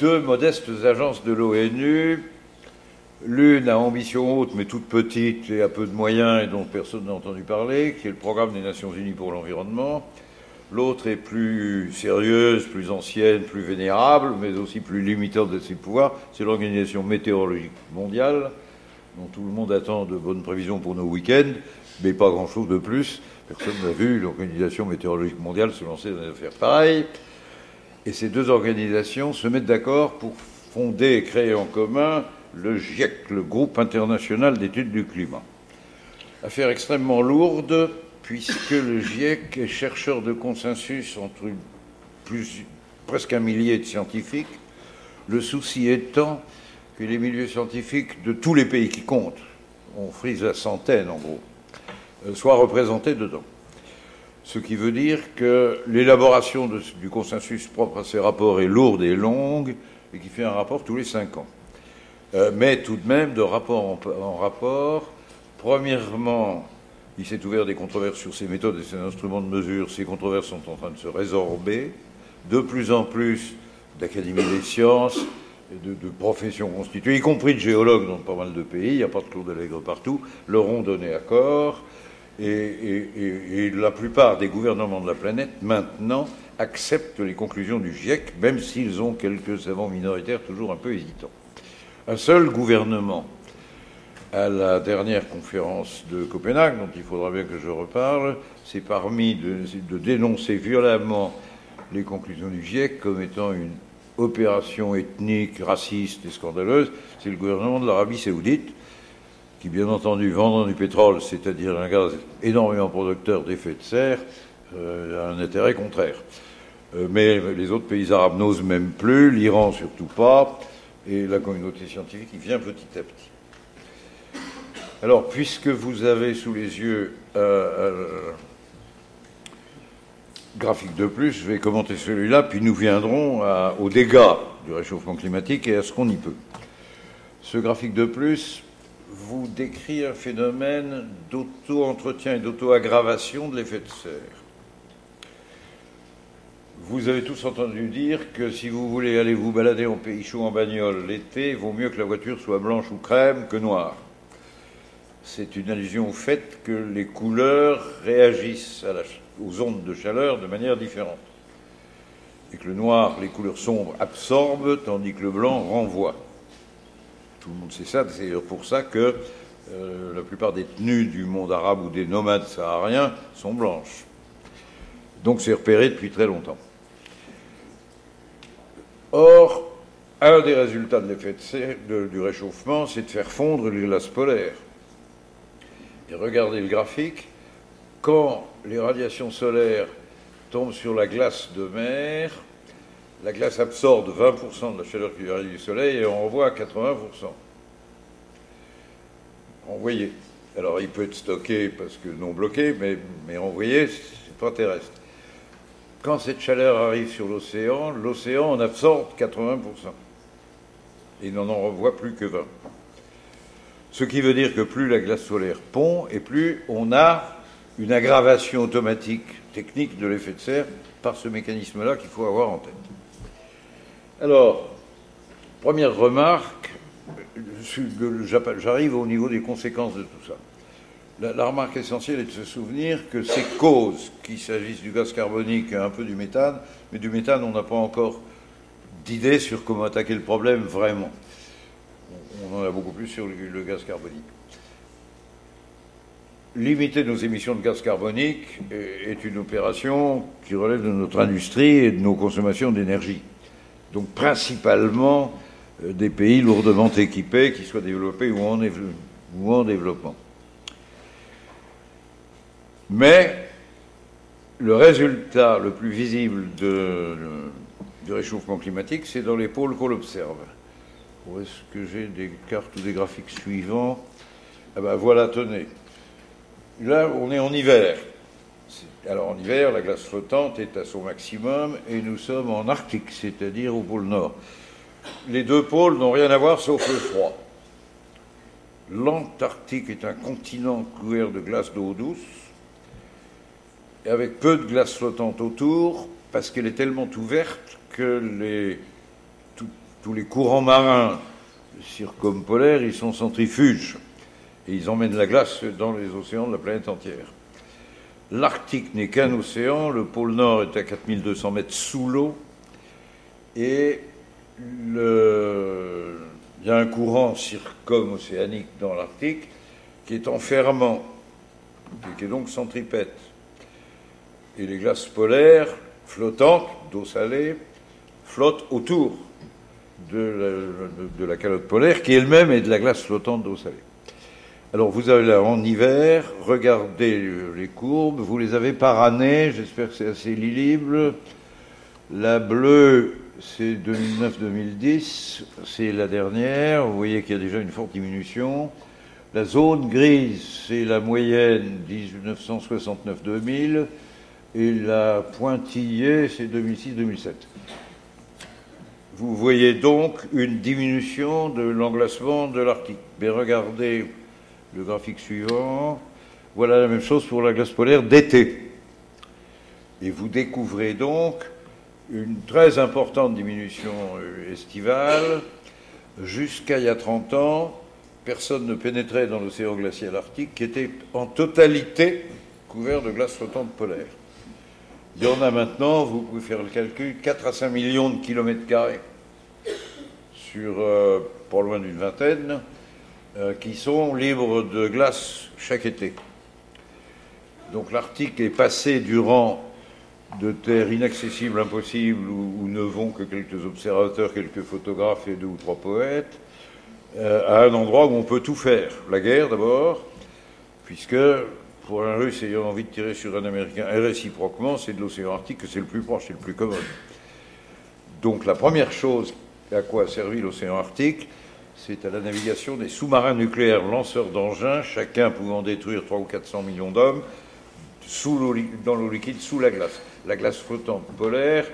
Speaker 3: Deux modestes agences de l'ONU, l'une à ambition haute mais toute petite et à peu de moyens et dont personne n'a entendu parler, qui est le programme des Nations Unies pour l'environnement. L'autre est plus sérieuse, plus ancienne, plus vénérable, mais aussi plus limitante de ses pouvoirs. C'est l'Organisation météorologique mondiale, dont tout le monde attend de bonnes prévisions pour nos week-ends, mais pas grand-chose de plus. Personne n'a vu l'Organisation météorologique mondiale se lancer dans des affaires pareilles. Et ces deux organisations se mettent d'accord pour fonder et créer en commun le GIEC, le Groupe international d'études du climat. Affaire extrêmement lourde, puisque le GIEC est chercheur de consensus entre presque un millier de scientifiques, le souci étant que les milieux scientifiques de tous les pays qui comptent, on frise la centaine en gros, euh, soient représentés dedans. Ce qui veut dire que l'élaboration du consensus propre à ces rapports est lourde et longue, et qui fait un rapport tous les cinq ans. Euh, mais tout de même, de rapport en rapport, premièrement, il s'est ouvert des controverses sur ces méthodes et ces instruments de mesure. Ces controverses sont en train de se résorber. De plus en plus d'académies des sciences, et de, professions constituées, y compris de géologues dans pas mal de pays, il n'y a pas de Claude Allègre partout, leur ont donné accord. Et, la plupart des gouvernements de la planète, maintenant, acceptent les conclusions du GIEC, même s'ils ont quelques savants minoritaires toujours un peu hésitants. Un seul gouvernement à la dernière conférence de Copenhague, dont il faudra bien que je reparle, c'est parmi de, dénoncer violemment les conclusions du GIEC comme étant une opération ethnique, raciste et scandaleuse, c'est le gouvernement de l'Arabie saoudite, qui bien entendu, vendant du pétrole, c'est-à-dire un gaz énormément producteur d'effet de serre, euh, a un intérêt contraire. Euh, mais les autres pays arabes n'osent même plus, l'Iran surtout pas, et la communauté scientifique y vient petit à petit. Alors, puisque vous avez sous les yeux un euh, euh, graphique de plus, je vais commenter celui-là, puis nous viendrons aux dégâts du réchauffement climatique et à ce qu'on y peut. Ce graphique de plus vous décrit un phénomène d'auto-entretien et d'auto-aggravation de l'effet de serre. Vous avez tous entendu dire que si vous voulez aller vous balader en pays chaud en bagnole l'été, il vaut mieux que la voiture soit blanche ou crème que noire c'est une allusion au fait que les couleurs réagissent aux ondes de chaleur de manière différente. Et que le noir, les couleurs sombres absorbent, tandis que le blanc renvoie. Tout le monde sait ça, c'est pour ça que euh, la plupart des tenues du monde arabe ou des nomades sahariens sont blanches. Donc c'est repéré depuis très longtemps. Or, un des résultats de l'effet du réchauffement, c'est de faire fondre les glaces polaires et regardez le graphique, quand les radiations solaires tombent sur la glace de mer, la glace absorbe 20% de la chaleur qui vient du soleil et on renvoie à 80%. Envoyé. Alors il peut être stocké parce que non bloqué, mais, mais envoyé, c'est pas terrestre. Quand cette chaleur arrive sur l'océan, l'océan en absorbe 80%. Il n'en en renvoie plus que 20%. Ce qui veut dire que plus la glace solaire pond et plus on a une aggravation automatique technique de l'effet de serre par ce mécanisme-là qu'il faut avoir en tête. Alors, première remarque, j'arrive au niveau des conséquences de tout ça. La, remarque essentielle est de se souvenir que ces causes, qu'il s'agisse du gaz carbonique et un peu du méthane, mais du méthane, on n'a pas encore d'idée sur comment attaquer le problème vraiment on en a beaucoup plus sur le, gaz carbonique. Limiter nos émissions de gaz carbonique est une opération qui relève de notre industrie et de nos consommations d'énergie. Donc principalement euh, des pays lourdement équipés, qui soient développés ou en, ou en développement. Mais le résultat le plus visible du réchauffement climatique, c'est dans les pôles qu'on observe. Où est-ce que j'ai des cartes ou des graphiques suivants Ah ben voilà, tenez. Là, on est en hiver. Alors en hiver, la glace flottante est à son maximum et nous sommes en Arctique, c'est-à-dire au pôle Nord. Les deux pôles n'ont rien à voir sauf le froid. l'Antarctique est un continent couvert de glace d'eau douce, et avec peu de glace flottante autour, parce qu'elle est tellement ouverte que les, tous les courants marins circumpolaires, ils sont centrifuges, et ils emmènent la glace dans les océans de la planète entière. L'Arctique n'est qu'un océan, le pôle Nord est à 4200 mètres sous l'eau, et il y a un courant circum-océanique dans l'Arctique qui est en ferment, qui est donc centripète. Et les glaces polaires flottantes, d'eau salée, flottent autour de la, calotte polaire, qui elle-même est de la glace flottante d'eau salée. Alors vous avez là en hiver, regardez les courbes, vous les avez par année, j'espère que c'est assez lisible. La bleue c'est 2009-2010, c'est la dernière. Vous voyez qu'il y a déjà une forte diminution. La zone grise, c'est la moyenne 1969-2000. Et la pointillée, c'est 2006-2007. Vous voyez donc une diminution de l'englacement de l'Arctique. Mais regardez le graphique suivant. Voilà la même chose pour la glace polaire d'été. Et vous découvrez donc une très importante diminution euh, estivale. Jusqu'à il y a 30 ans, personne ne pénétrait dans l'océan glacial arctique qui était en totalité couvert de glace flottante polaire. Il y en a maintenant, vous pouvez faire le calcul, 4 à 5 millions de kilomètres carrés sur euh, pas loin d'une vingtaine, euh, qui sont libres de glace chaque été. Donc l'Arctique est passé durant de terres inaccessibles, impossibles, où, ne vont que quelques observateurs, quelques photographes et deux ou trois poètes, euh, à un endroit où on peut tout faire. La guerre d'abord, puisque pour un Russe ayant envie de tirer sur un Américain, et réciproquement, c'est de l'océan Arctique que c'est le plus proche, c'est le plus commode. Donc la première chose à quoi a servi l'océan Arctique, c'est à la navigation des sous-marins nucléaires lanceurs d'engins, chacun pouvant détruire 300 ou 400 millions d'hommes, dans l'eau liquide, sous la glace la glace flottante polaire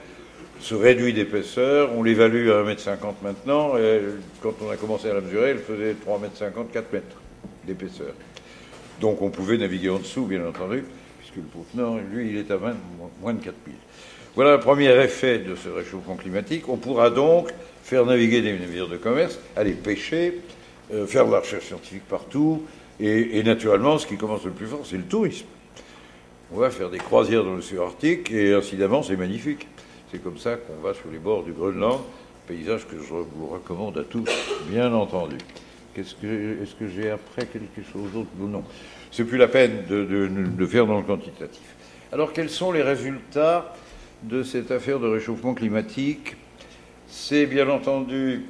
Speaker 3: se réduit d'épaisseur. On l'évalue à 1,50 m maintenant. Et quand on a commencé à la mesurer, elle faisait 3,50 m, 4 mètres d'épaisseur. Donc on pouvait naviguer en dessous, bien entendu, puisque le pôle Nord, lui, il est à moins de 4000. Voilà le premier effet de ce réchauffement climatique. On pourra donc faire naviguer des navires de commerce, aller pêcher, euh, faire de la recherche scientifique partout, et naturellement, ce qui commence le plus fort, c'est le tourisme on va faire des croisières dans l'océan Arctique et incidemment c'est magnifique. C'est comme ça qu'on va sur les bords du Groenland, paysage que je vous recommande à tous, bien entendu. Est-ce que j'ai après quelque chose d'autre Non, c'est plus la peine de, de, faire dans le quantitatif. Alors quels sont les résultats de cette affaire de réchauffement climatique? C'est bien entendu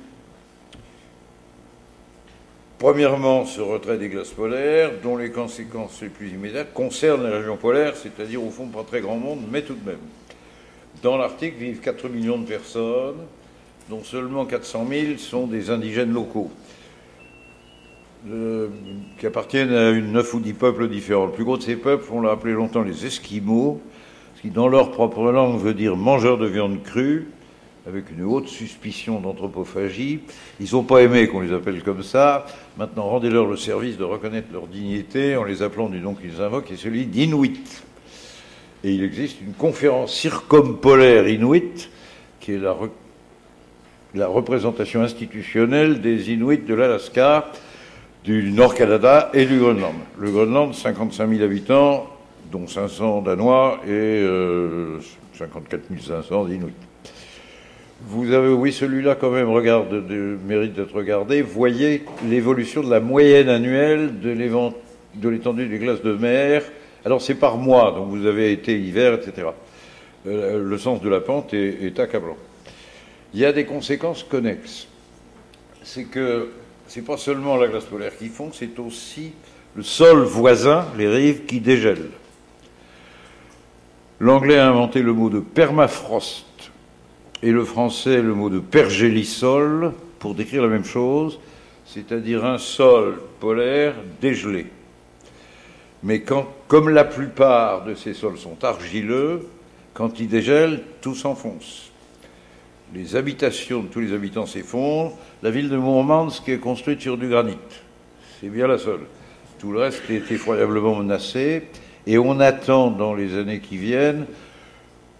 Speaker 3: Premièrement, ce retrait des glaces polaires, dont les conséquences les plus immédiates concernent les régions polaires, c'est-à-dire au fond pas très grand monde, mais tout de même. Dans l'Arctique vivent 4 millions de personnes, dont seulement 400 000 sont des indigènes locaux, euh, qui appartiennent à une 9 ou 10 peuples différents. Le plus gros de ces peuples, on l'a appelé longtemps les Esquimaux, ce qui dans leur propre langue veut dire mangeurs de viande crue, avec une haute suspicion d'anthropophagie. Ils n'ont pas aimé qu'on les appelle comme ça. Maintenant, rendez-leur le service de reconnaître leur dignité en les appelant du nom qu'ils invoquent, et celui d'Inuit. Et il existe une conférence circumpolaire Inuit, qui est la représentation institutionnelle des Inuits de l'Alaska, du Nord-Canada et du Groenland. Le Groenland, 55 000 habitants, dont 500 Danois et euh, 54 500 Inuits. Vous avez, oui, celui-là quand même regarde, de, mérite d'être regardé. Voyez l'évolution de la moyenne annuelle de l'étendue des glaces de mer. Alors c'est par mois, donc vous avez été hiver, etc. Euh, le sens de la pente est, est, accablant. Il y a des conséquences connexes. C'est que c'est pas seulement la glace polaire qui fond, c'est aussi le sol voisin, les rives, qui dégèlent. L'anglais a inventé le mot de permafrost et le français le mot de pergélisol pour décrire la même chose, c'est-à-dire un sol polaire dégelé. Mais comme la plupart de ces sols sont argileux, quand ils dégèlent, tout s'enfonce. Les habitations de tous les habitants s'effondrent. La ville de Mourmansk est construite sur du granit. C'est bien la seule. Tout le reste est effroyablement menacé. Et on attend dans les années qui viennent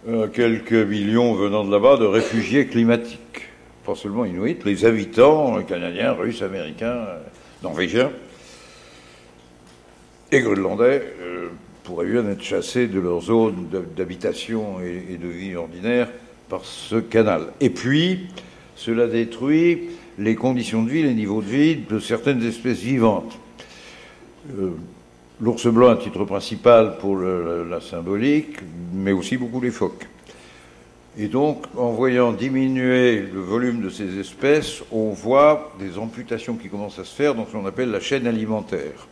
Speaker 3: euh, quelques millions venant de là-bas de réfugiés climatiques. Pas seulement inuits, les habitants canadiens, russes, américains, euh, norvégiens et groenlandais euh, pourraient bien être chassés de leur zone d'habitation et, de vie ordinaire par ce canal. Et puis, cela détruit les conditions de vie, les niveaux de vie de certaines espèces vivantes. L'ours blanc à titre principal pour la symbolique, mais aussi beaucoup les phoques. Et donc, en voyant diminuer le volume de ces espèces, on voit des amputations qui commencent à se faire dans ce qu'on appelle la chaîne alimentaire.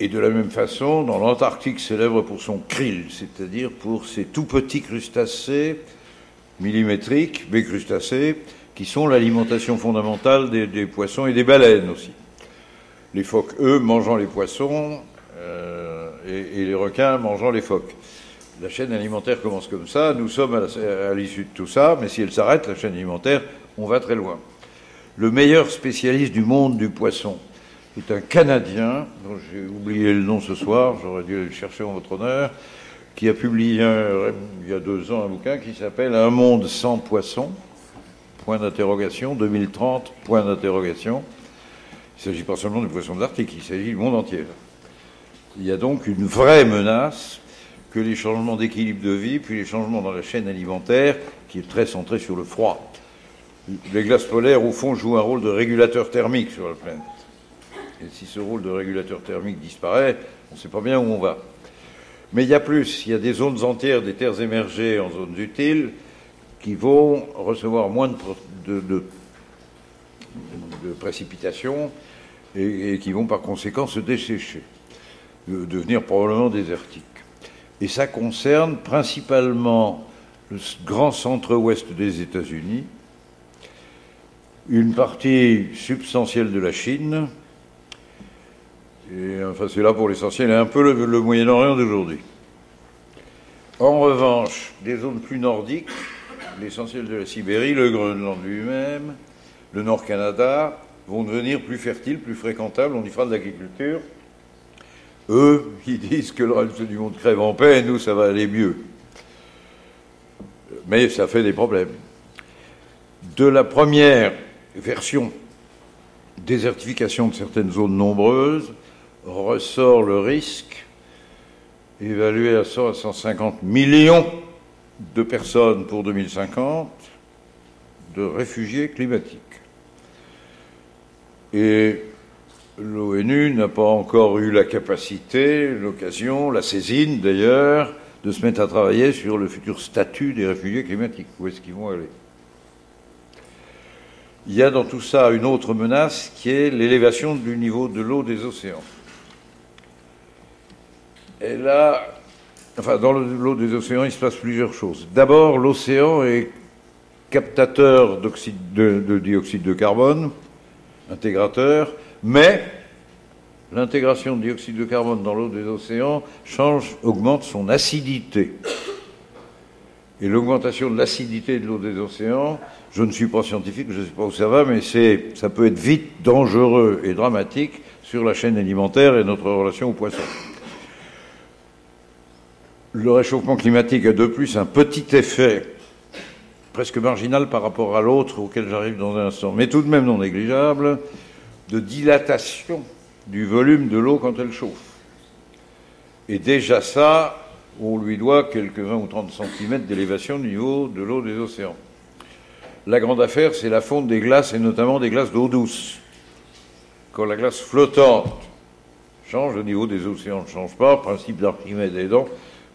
Speaker 3: Et de la même façon, dans l'Antarctique célèbre pour son krill, c'est-à-dire pour ces tout petits crustacés millimétriques, mais crustacés, qui sont l'alimentation fondamentale des poissons et des baleines aussi les phoques, eux, mangeant les poissons euh, et, les requins mangeant les phoques. La chaîne alimentaire commence comme ça, nous sommes à l'issue de tout ça, mais si elle s'arrête, la chaîne alimentaire, on va très loin. Le meilleur spécialiste du monde du poisson est un Canadien, dont j'ai oublié le nom ce soir, j'aurais dû le chercher en votre honneur, qui a publié il y a deux ans un bouquin qui s'appelle Un monde sans poissons, point d'interrogation, 2030, point d'interrogation. Il ne s'agit pas seulement du poisson de il s'agit du monde entier. Il y a donc une vraie menace que les changements d'équilibre de vie, puis les changements dans la chaîne alimentaire, qui est très centrée sur le froid. Les glaces polaires, au fond, jouent un rôle de régulateur thermique sur la planète. Si ce rôle de régulateur thermique disparaît, on ne sait pas bien où on va. Mais il y a plus, il y a des zones entières des terres émergées en zones utiles qui vont recevoir moins de précipitations et, qui vont par conséquent se dessécher, devenir probablement désertiques. Et ça concerne principalement le grand centre-ouest des États-Unis, une partie substantielle de la Chine, et enfin c'est là pour l'essentiel, un peu le, le Moyen-Orient d'aujourd'hui. En revanche, des zones plus nordiques, l'essentiel de la Sibérie, le Groenland lui-même, le Nord-Canada, vont devenir plus fertiles, plus fréquentables, on y fera de l'agriculture. Eux, ils disent que le reste du monde crève en paix et nous, ça va aller mieux. Mais ça fait des problèmes. De la première version, désertification de certaines zones nombreuses, ressort le risque, évalué à 100 à 150 millions de personnes pour 2050, de réfugiés climatiques. Et l'ONU n'a pas encore eu la capacité, l'occasion, la saisine d'ailleurs, de se mettre à travailler sur le futur statut des réfugiés climatiques. Où est-ce qu'ils vont aller? Il y a dans tout ça une autre menace qui est l'élévation du niveau de l'eau des océans. Et là, enfin, dans l'eau des océans, il se passe plusieurs choses. D'abord, l'océan est captateur de, de dioxyde de carbone, intégrateur, mais l'intégration de dioxyde de carbone dans l'eau des océans change, augmente son acidité. Et l'augmentation de l'acidité de l'eau des océans, je ne suis pas scientifique, je ne sais pas où ça va, mais ça peut être vite dangereux et dramatique sur la chaîne alimentaire et notre relation aux poissons. Le réchauffement climatique a de plus un petit effet presque marginal par rapport à l'autre auquel j'arrive dans un instant, mais tout de même non négligeable, de dilatation du volume de l'eau quand elle chauffe. Et déjà ça, on lui doit quelques 20 ou 30 cm d'élévation du niveau de l'eau des océans. La grande affaire, c'est la fonte des glaces, et notamment des glaces d'eau douce. Quand la glace flottante change, le niveau des océans ne change pas, principe d'Archimède aidant,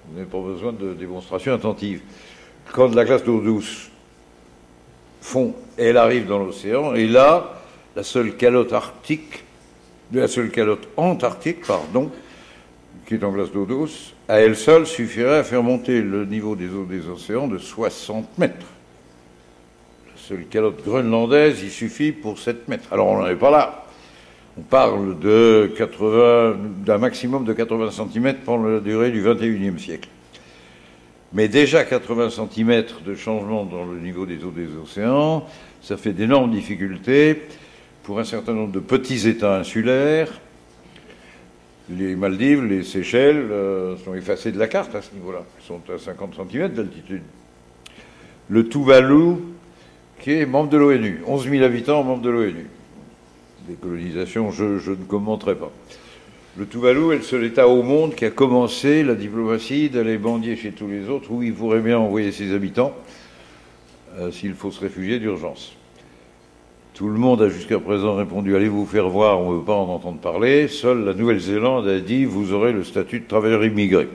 Speaker 3: vous n'avez pas besoin de démonstration attentive quand la glace d'eau douce fond, elle arrive dans l'océan, et là, la seule calotte arctique, la seule calotte antarctique, pardon, qui est en glace d'eau douce, à elle seule suffirait à faire monter le niveau des eaux des océans de 60 mètres. La seule calotte groenlandaise, il suffit pour 7 mètres. Alors on n'en est pas là. On parle de 80, d'un maximum de 80 cm pendant la durée du 21e siècle. Mais déjà 80 cm de changement dans le niveau des eaux des océans, ça fait d'énormes difficultés. pour un certain nombre de petits États insulaires. Les Maldives, les Seychelles euh, sont effacés de la carte à ce niveau-là. Ils sont à 50 cm d'altitude. Le Tuvalu, qui est membre de l'ONU, 11 000 habitants, membre de l'ONU. Des colonisations, je, ne commenterai pas. Le Tuvalu est le seul État au monde qui a commencé la diplomatie d'aller bandier chez tous les autres où il pourrait bien envoyer ses habitants euh, s'il faut se réfugier d'urgence. Tout le monde a jusqu'à présent répondu allez vous faire voir, on ne veut pas en entendre parler. Seule la Nouvelle-Zélande a dit vous aurez le statut de travailleur immigré.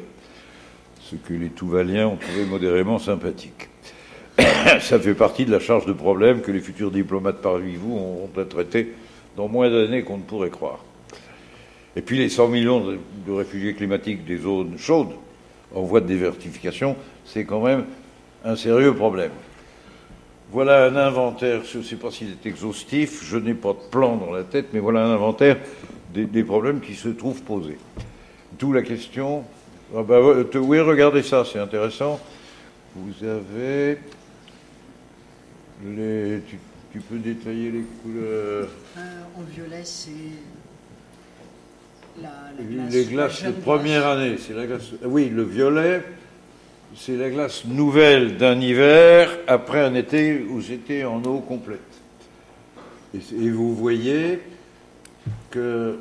Speaker 3: Ce que les Touvaliens ont trouvé modérément sympathique. Ça fait partie de la charge de problème que les futurs diplomates parmi vous auront à traiter dans moins d'années qu'on ne pourrait croire. Et puis les 100 millions de réfugiés climatiques des zones chaudes en voie de dévertification, c'est quand même un sérieux problème. Voilà un inventaire, je ne sais pas s'il est exhaustif, je n'ai pas de plan dans la tête, mais voilà un inventaire des, problèmes qui se trouvent posés. D'où la question. Ah bah, oui, regardez ça, c'est intéressant. Vous avez les. Tu, peux détailler les couleurs
Speaker 2: euh, En violet, c'est.
Speaker 3: La, glace, les glaces de première année, c'est la glace. Oui, le violet, c'est la glace nouvelle d'un hiver après un été où c'était en eau complète. Et, vous voyez que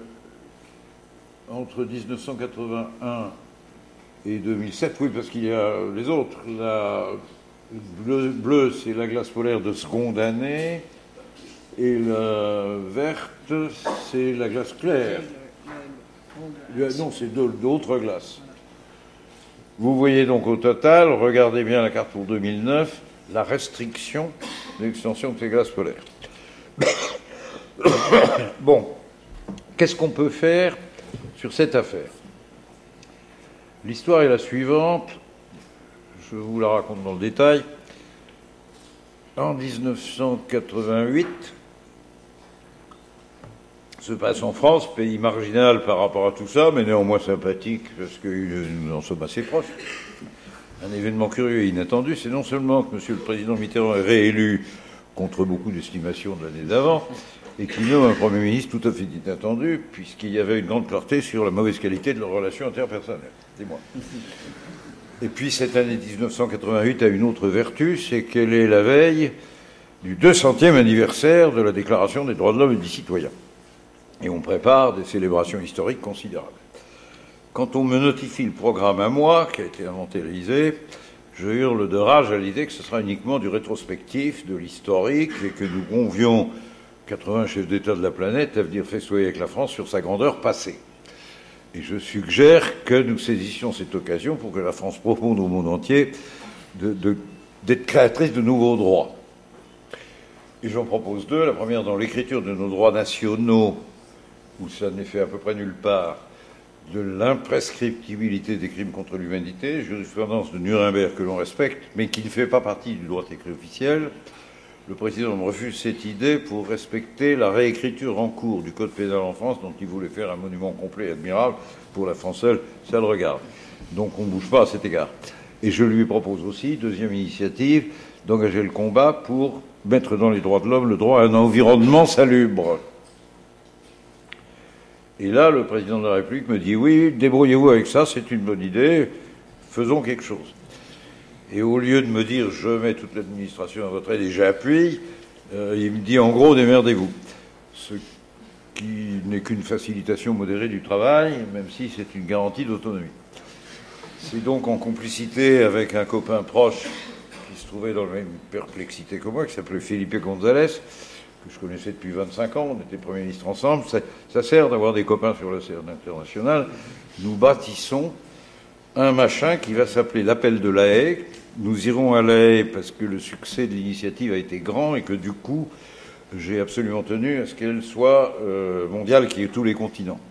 Speaker 3: entre 1981 et 2007, oui, parce qu'il y a les autres, la bleue, bleu, c'est la glace polaire de seconde année, et la verte, c'est la glace claire. Non, c'est d'autres glaces. Vous voyez donc au total, regardez bien la carte pour 2009, la restriction de l'extension de ces glaces polaires. bon, qu'est-ce qu'on peut faire sur cette affaire? L'histoire est la suivante, je vous la raconte dans le détail. En 1988, se passe en France, pays marginal par rapport à tout ça, mais néanmoins sympathique, parce que nous en sommes assez proches. Un événement curieux et inattendu, c'est non seulement que M. le Président Mitterrand est réélu contre beaucoup d'estimations de l'année d'avant, et qu'il nomme un Premier ministre tout à fait inattendu, puisqu'il y avait une grande clarté sur la mauvaise qualité de leurs relations interpersonnelles. Et puis cette année 1988 a une autre vertu, c'est qu'elle est la veille du 200e anniversaire de la Déclaration des droits de l'homme et du citoyen et on prépare des célébrations historiques considérables. Quand on me notifie le programme à moi, qui a été inventé l'Élysée, je hurle de rage à l'idée que ce sera uniquement du rétrospectif, de l'historique, et que nous convions 80 chefs d'État de la planète à venir festoyer avec la France sur sa grandeur passée. Et je suggère que nous saisissions cette occasion pour que la France propose au monde entier d'être créatrice de nouveaux droits. Et j'en propose deux. La première dans l'écriture de nos droits nationaux où ça n'est fait à peu près nulle part, de l'imprescriptibilité des crimes contre l'humanité, jurisprudence de Nuremberg que l'on respecte, mais qui ne fait pas partie du droit écrit officiel. Le président me refuse cette idée pour respecter la réécriture en cours du Code pénal en France, dont il voulait faire un monument complet et admirable. Pour la France seule, ça le regarde. Donc on ne bouge pas à cet égard. Et je lui propose aussi, deuxième initiative, d'engager le combat pour mettre dans les droits de l'homme le droit à un environnement salubre. Et là, le président de la République me dit Oui, débrouillez-vous avec ça, c'est une bonne idée, faisons quelque chose. Et au lieu de me dire Je mets toute l'administration à votre aide et j'appuie, euh, il me dit En gros, démerdez-vous. Ce qui n'est qu'une facilitation modérée du travail, même si c'est une garantie d'autonomie. C'est donc en complicité avec un copain proche qui se trouvait dans la même perplexité que moi, qui s'appelait Felipe González, que je connaissais depuis 25 ans, on était Premier ministre ensemble, ça, sert d'avoir des copains sur la scène internationale. Nous bâtissons un machin qui va s'appeler l'appel de la haie. Nous irons à la haie parce que le succès de l'initiative a été grand et que du coup, j'ai absolument tenu à ce qu'elle soit euh, mondiale, qui ait tous les continents.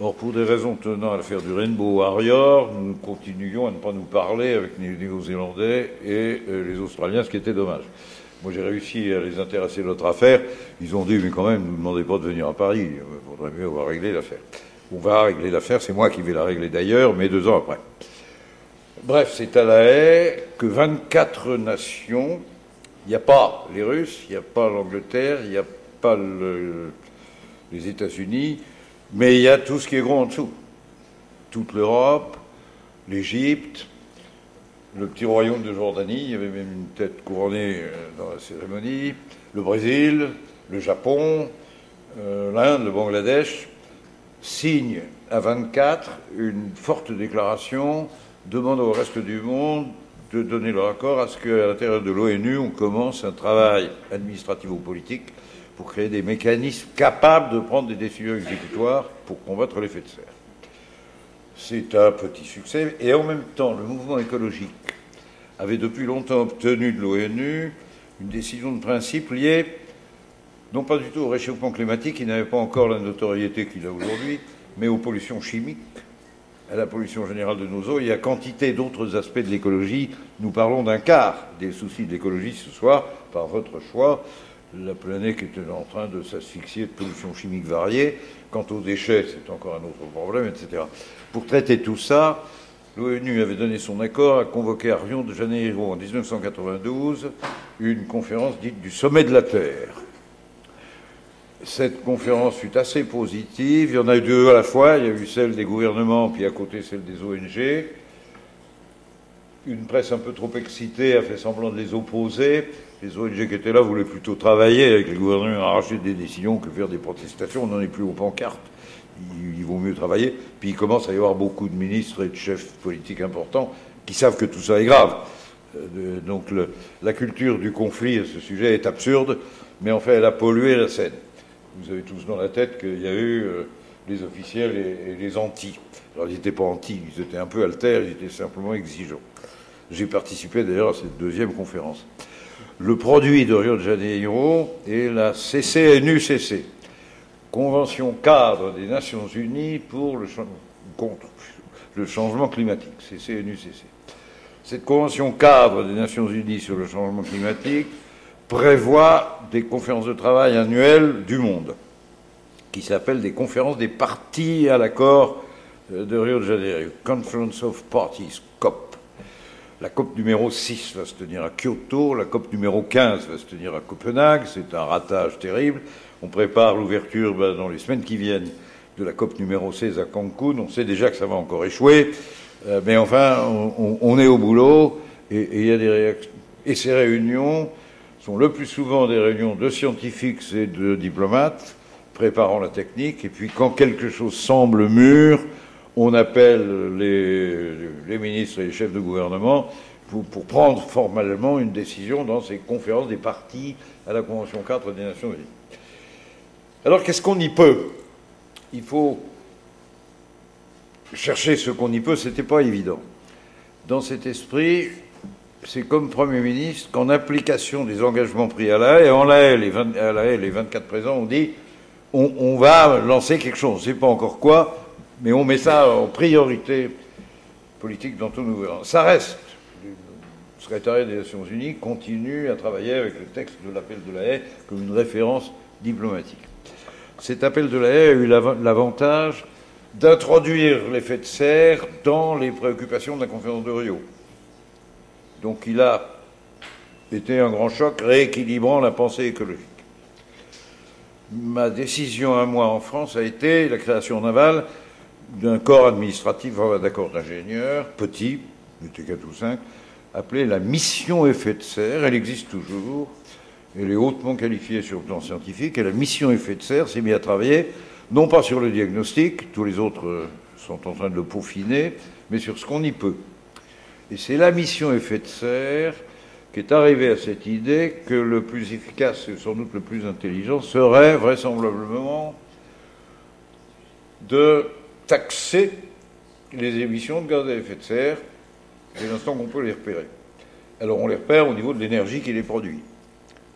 Speaker 3: Or, pour des raisons tenant à l'affaire du Rainbow Warrior, nous continuions à ne pas nous parler avec les Néo-Zélandais et euh, les Australiens, ce qui était dommage. Moi, j'ai réussi à les intéresser à notre affaire. Ils ont dit, mais quand même, ne nous demandez pas de venir à Paris. Il faudrait mieux avoir réglé l'affaire. On va régler l'affaire, c'est moi qui vais la régler d'ailleurs, mais deux ans après. Bref, c'est à la haie que 24 nations, il n'y a pas les Russes, il n'y a pas l'Angleterre, il n'y a pas les États-Unis, mais il y a tout ce qui est gros en dessous. Toute l'Europe, l'Égypte, le petit royaume de Jordanie, il y avait même une tête couronnée euh, dans la cérémonie, le Brésil, le Japon, euh, l'Inde, le Bangladesh, signent à 24 une forte déclaration demandant au reste du monde de donner leur accord à ce qu'à l'intérieur de l'ONU, on commence un travail administratif ou politique pour créer des mécanismes capables de prendre des décisions exécutoires pour combattre l'effet de serre. C'est un petit succès. Et en même temps, le mouvement écologique avait depuis longtemps obtenu de l'ONU une décision de principe liée non pas du tout au réchauffement climatique, qui n'avait pas encore la notoriété qu'il a aujourd'hui, mais aux pollutions chimiques, à la pollution générale de nos eaux et à quantité d'autres aspects de l'écologie. Nous parlons d'un quart des soucis de l'écologie ce soir, par votre choix. La planète était en train de s'asphyxier de pollutions chimiques variées. Quant aux déchets, c'est encore un autre problème, etc. Pour traiter tout ça, l'ONU avait donné son accord à convoquer à Rio de Janeiro en 1992 une conférence dite du sommet de la Terre. Cette conférence fut assez positive. Il y en a eu deux à la fois. Il y a eu celle des gouvernements, puis à côté celle des ONG. Une presse un peu trop excitée a fait semblant de les opposer. Les ONG qui étaient là voulaient plutôt travailler avec les gouvernements, arracher des décisions que faire des protestations. On n'en est plus aux pancartes il, vaut mieux travailler. Puis il commence à y avoir beaucoup de ministres et de chefs politiques importants qui savent que tout ça est grave. Euh, donc la culture du conflit à ce sujet est absurde, mais en fait elle a pollué la scène. Vous avez tous dans la tête qu'il y a eu euh, les officiels et, les anti. Alors ils n'étaient pas anti, ils étaient un peu alters, ils étaient simplement exigeants. J'ai participé d'ailleurs à cette deuxième conférence. Le produit de Rio de Janeiro est la CCNUCC, Convention cadre des Nations Unies pour le contre le changement climatique, CCNUCC. Cette convention cadre des Nations Unies sur le changement climatique prévoit des conférences de travail annuelles du monde, qui s'appellent des conférences des parties à l'accord euh, de Rio de Janeiro, Conference of Parties, COP. La COP numéro 6 va se tenir à Kyoto, la COP numéro 15 va se tenir à Copenhague, c'est un ratage terrible. On prépare l'ouverture ben, dans les semaines qui viennent de la COP numéro 16 à Cancun. On sait déjà que ça va encore échouer, euh, mais enfin, on, est au boulot et, il y a. Et ces réunions sont le plus souvent des réunions de scientifiques et de diplomates préparant la technique. Et puis, quand quelque chose semble mûr, on appelle les, ministres et les chefs de gouvernement pour, prendre formellement une décision dans ces conférences des partis à la Convention 4 des Nations Unies. Alors qu'est-ce qu'on y peut? Il faut chercher ce qu'on y peut, ce n'était pas évident. Dans cet esprit, c'est comme Premier ministre qu'en application des engagements pris à la haie, en la haie, les, à la les 24 présents ont dit on, va lancer quelque chose, on ne sait pas encore quoi, mais on met ça en priorité politique dans tous nos gouvernements. Ça reste. Le secrétariat des Nations Unies continue à travailler avec le texte de l'appel de la haie comme une référence diplomatique. Cet appel de la haie a eu l'avantage d'introduire l'effet de serre dans les préoccupations de la conférence de Rio. Donc il a été un grand choc rééquilibrant la pensée écologique. Ma décision à moi en France a été la création navale d'un corps administratif d'accord d'ingénieurs, petit, n'était qu'à tout cinq, appelé la mission effet de serre. Elle existe toujours, elle est hautement qualifiée sur le plan scientifique, et la mission effet de serre s'est mise à travailler, non pas sur le diagnostic, tous les autres sont en train de le peaufiner, mais sur ce qu'on y peut. Et c'est la mission effet de serre qui est arrivée à cette idée que le plus efficace et sans doute le plus intelligent serait vraisemblablement de taxer les émissions de gaz à effet de serre dès l'instant qu'on peut les repérer. Alors on les repère au niveau de l'énergie qui les produit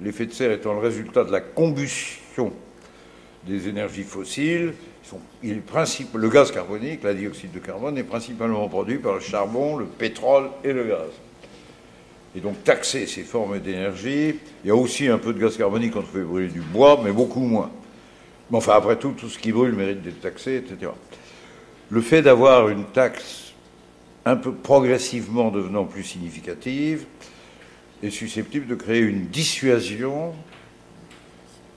Speaker 3: l'effet de serre étant le résultat de la combustion des énergies fossiles. Le gaz carbonique, la dioxyde de carbone, est principalement produit par le charbon, le pétrole et le gaz. Et donc taxer ces formes d'énergie, il y a aussi un peu de gaz carbonique quand on fait brûler du bois, mais beaucoup moins. Mais enfin, après tout, tout ce qui brûle mérite d'être taxé, etc. Le fait d'avoir une taxe un peu progressivement devenant plus significative, est susceptible de créer une dissuasion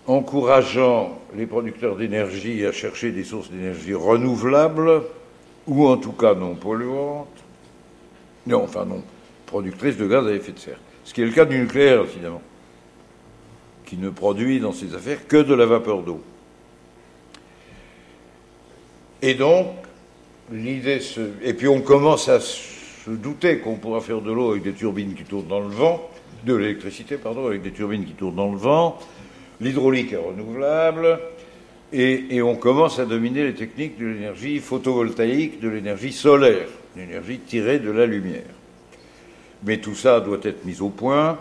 Speaker 3: encourageant les producteurs d'énergie à chercher des sources d'énergie renouvelables, ou en tout cas non polluantes, non, enfin non, productrices de gaz à effet de serre. Ce qui est le cas du nucléaire, évidemment, qui ne produit dans ses affaires que de la vapeur d'eau. Et donc, l'idée se... Et puis on commence à se douter qu'on pourra faire de l'eau avec des turbines qui tournent dans le vent, de l'électricité, pardon, avec des turbines qui tournent dans le vent. L'hydraulique est renouvelable. Et, on commence à dominer les techniques de l'énergie photovoltaïque, de l'énergie solaire, l'énergie tirée de la lumière. Mais tout ça doit être mis au point.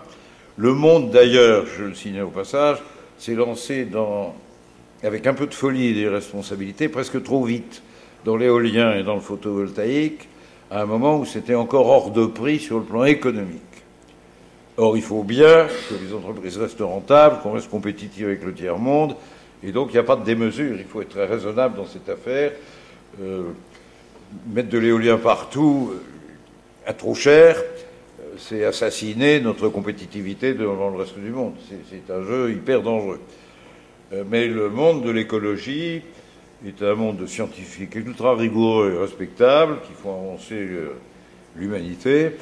Speaker 3: Le monde, d'ailleurs, je le signale au passage, s'est lancé avec un peu de folie et des responsabilités, presque trop vite, dans l'éolien et dans le photovoltaïque, à un moment où c'était encore hors de prix sur le plan économique. Or, il faut bien que les entreprises restent rentables, qu'on reste compétitif avec le tiers-monde, et donc il n'y a pas de démesure, il faut être très raisonnable dans cette affaire. Euh, mettre de l'éolien partout euh, à trop cher, euh, c'est assassiner notre compétitivité devant le reste du monde. C'est un jeu hyper dangereux. Mais le monde de l'écologie est un monde scientifique ultra rigoureux et respectable qui font avancer l'humanité.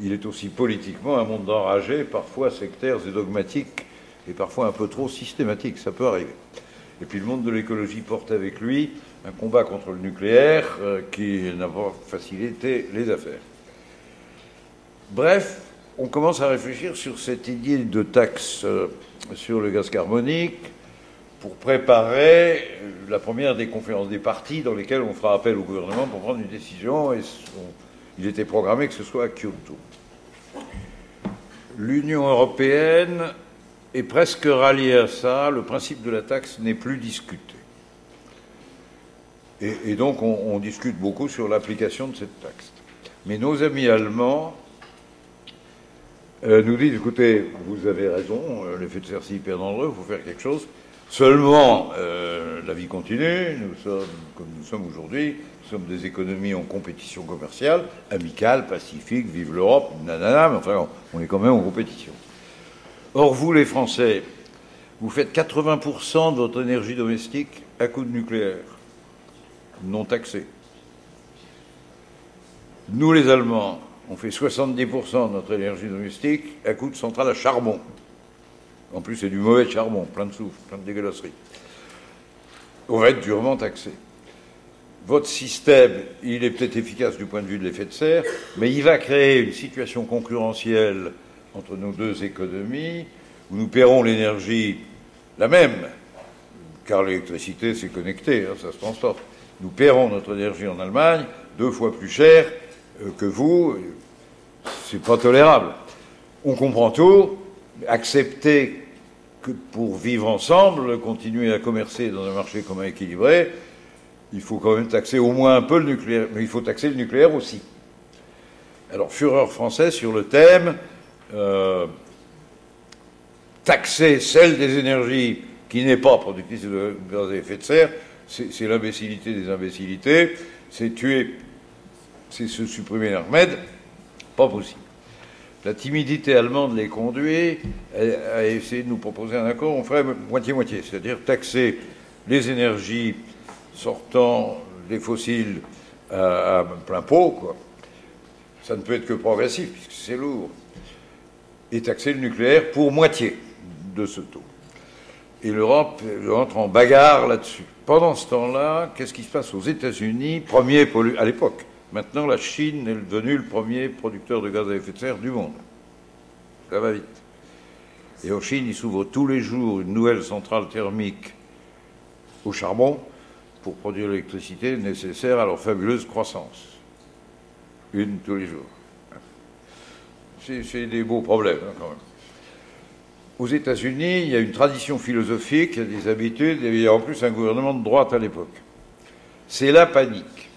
Speaker 3: Il est aussi politiquement un monde enragé, parfois sectaire et dogmatique, et parfois un peu trop systématique. Ça peut arriver. Et puis le monde de l'écologie porte avec lui un combat contre le nucléaire euh, qui n'a pas facilité les affaires. Bref, on commence à réfléchir sur cette idée de taxe euh, sur le gaz carbonique pour préparer la première des conférences des partis dans lesquelles on fera appel au gouvernement pour prendre une décision il était programmé que ce soit à Kyoto. L'Union européenne est presque ralliée à ça, le principe de la taxe n'est plus discuté. Et, donc on, discute beaucoup sur l'application de cette taxe. Mais nos amis allemands euh, nous disent, écoutez, vous avez raison, euh, l'effet de serre c'est hyper dangereux, il faut faire quelque chose. Seulement, euh, la vie continue, nous sommes, comme nous sommes aujourd'hui, sommes des économies en compétition commerciale, amicale, pacifique, vive l'Europe, nanana, mais enfin, on est quand même en compétition. Or, vous, les Français, vous faites 80% de votre énergie domestique à coup de nucléaire, non taxé. Nous, les Allemands, on fait 70% de notre énergie domestique à coup de centrale à charbon. En plus, c'est du mauvais charbon, plein de soufre, plein de dégueulasseries. On va être durement taxé. Votre système, il est peut-être efficace du point de vue de l'effet de serre, mais il va créer une situation concurrentielle entre nos deux économies où nous paierons l'énergie la même, car l'électricité, c'est connecté, hein, ça se transporte. Nous paierons notre énergie en Allemagne deux fois plus cher que vous. C'est pas tolérable. On comprend tout. Accepter que pour vivre ensemble, continuer à commercer dans un marché commun équilibré, il faut quand même taxer au moins un peu le nucléaire, mais il faut taxer le nucléaire aussi. Alors, fureur française sur le thème, euh, taxer celle des énergies qui n'est pas productrice de gaz à effet de serre, c'est l'imbécilité des imbécilités, c'est tuer, c'est se supprimer l'Armed, pas possible. La timidité allemande les conduit à essayer de nous proposer un accord, on ferait moitié-moitié, c'est-à-dire taxer les énergies sortant des fossiles à, plein pot, quoi. Ça ne peut être que progressif, puisque c'est lourd. Et taxer le nucléaire pour moitié de ce taux. Et l'Europe entre en bagarre là-dessus. Pendant ce temps-là, qu'est-ce qui se passe aux États-Unis Premier pollu... à l'époque? Maintenant, la Chine est devenue le premier producteur de gaz à effet de serre du monde. Ça va vite. Et en Chine, il s'ouvre tous les jours une nouvelle centrale thermique au charbon pour produire l'électricité nécessaire à leur fabuleuse croissance. Une tous les jours. C'est des beaux problèmes, hein, quand même. Aux États-Unis, il y a une tradition philosophique, il y a des habitudes, et il y a en plus un gouvernement de droite à l'époque. C'est la panique.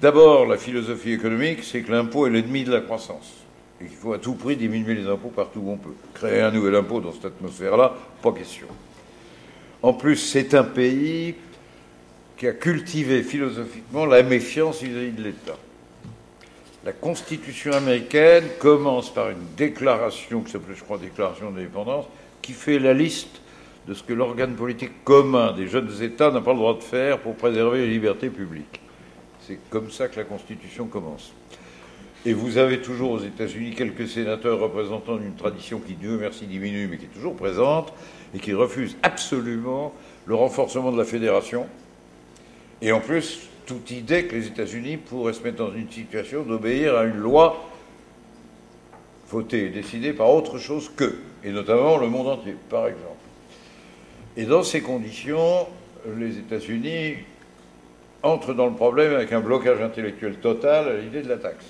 Speaker 3: D'abord, la philosophie économique, c'est que l'impôt est l'ennemi de la croissance. Et qu'il faut à tout prix diminuer les impôts partout où on peut. Créer un nouvel impôt dans cette atmosphère-là, pas question. En plus, c'est un pays qui a cultivé philosophiquement la méfiance vis-à-vis de l'État. La Constitution américaine commence par une déclaration, qui s'appelait, je crois, Déclaration d'indépendance, qui fait la liste de ce que l'organe politique commun des jeunes États n'a pas le droit de faire pour préserver les libertés publiques. C'est comme ça que la Constitution commence. Et vous avez toujours aux États-Unis quelques sénateurs représentant une tradition qui, Dieu merci, diminue, mais qui est toujours présente, et qui refusent absolument le renforcement de la fédération. Et en plus, toute idée que les États-Unis pourraient se mettre dans une situation d'obéir à une loi votée et décidée par autre chose qu'eux, et notamment le monde entier, par exemple. Et dans ces conditions, les États-Unis entrent dans le problème avec un blocage intellectuel total à l'idée de la taxe.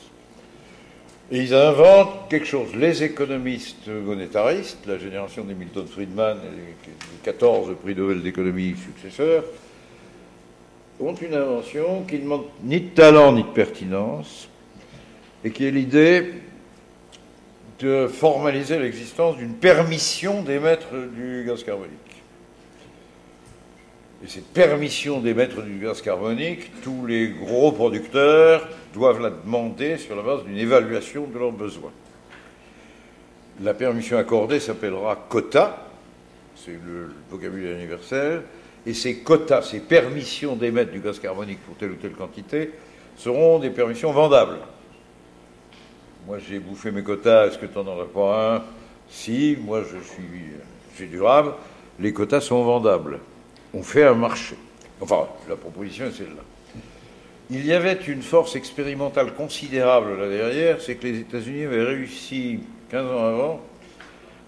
Speaker 3: Et ils inventent quelque chose. Les économistes monétaristes, la génération des Milton Friedman et les 14 prix Nobel d'économie successeurs, ont une invention qui ne demande ni de talent ni de pertinence, et qui est l'idée de formaliser l'existence d'une permission d'émettre du gaz carbonique. Et cette permission d'émettre du gaz carbonique, tous les gros producteurs doivent la demander sur la base d'une évaluation de leurs besoins. La permission accordée s'appellera quota, c'est le vocabulaire universel, et ces quotas, ces permissions d'émettre du gaz carbonique pour telle ou telle quantité, seront des permissions vendables. Moi, j'ai bouffé mes quotas, est-ce que tu n'en aurais pas un? Si, moi, je suis, j'ai durable, les quotas sont vendables on fait un marché. Enfin, la proposition est celle-là. Il y avait une force expérimentale considérable là derrière, c'est que les États-Unis avaient réussi, 15 ans avant,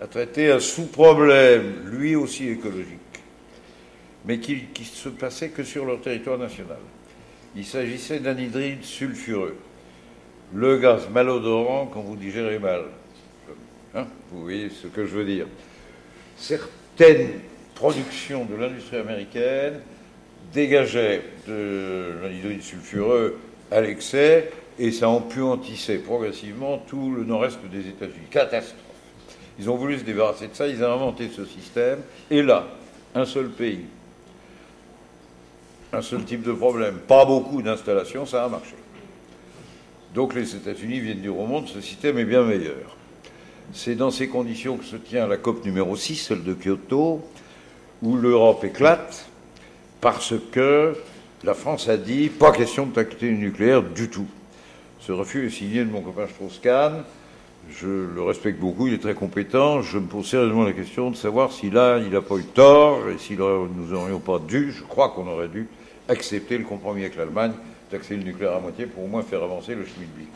Speaker 3: à traiter un sous-problème, lui aussi écologique, mais qui, qui se passait que sur leur territoire national. Il s'agissait d'un hydride sulfureux, le gaz malodorant quand vous digérez mal. Hein vous voyez ce que je veux dire. Certaines production de l'industrie américaine dégageait de l'anhydride sulfureux à l'excès et ça empuantissait progressivement tout le nord-est des États-Unis. Catastrophe. Ils ont voulu se débarrasser de ça, ils ont inventé ce système, et là, un seul pays, un seul type de problème, pas beaucoup d'installations, ça a marché. Donc les États-Unis viennent dire au monde, ce système est bien meilleur. C'est dans ces conditions que se tient la COP numéro 6, celle de Kyoto, où l'Europe éclate parce que la France a dit pas question de tacter nucléaire du tout. Ce refus est signé de mon copain Strauss-Kahn. Je le respecte beaucoup, il est très compétent. Je me pose sérieusement la question de savoir si là, il n'a pas eu tort et si nous n'aurions pas dû, je crois qu'on aurait dû, accepter le compromis avec l'Allemagne, taxer le nucléaire à moitié pour au moins faire avancer le Schmidblick.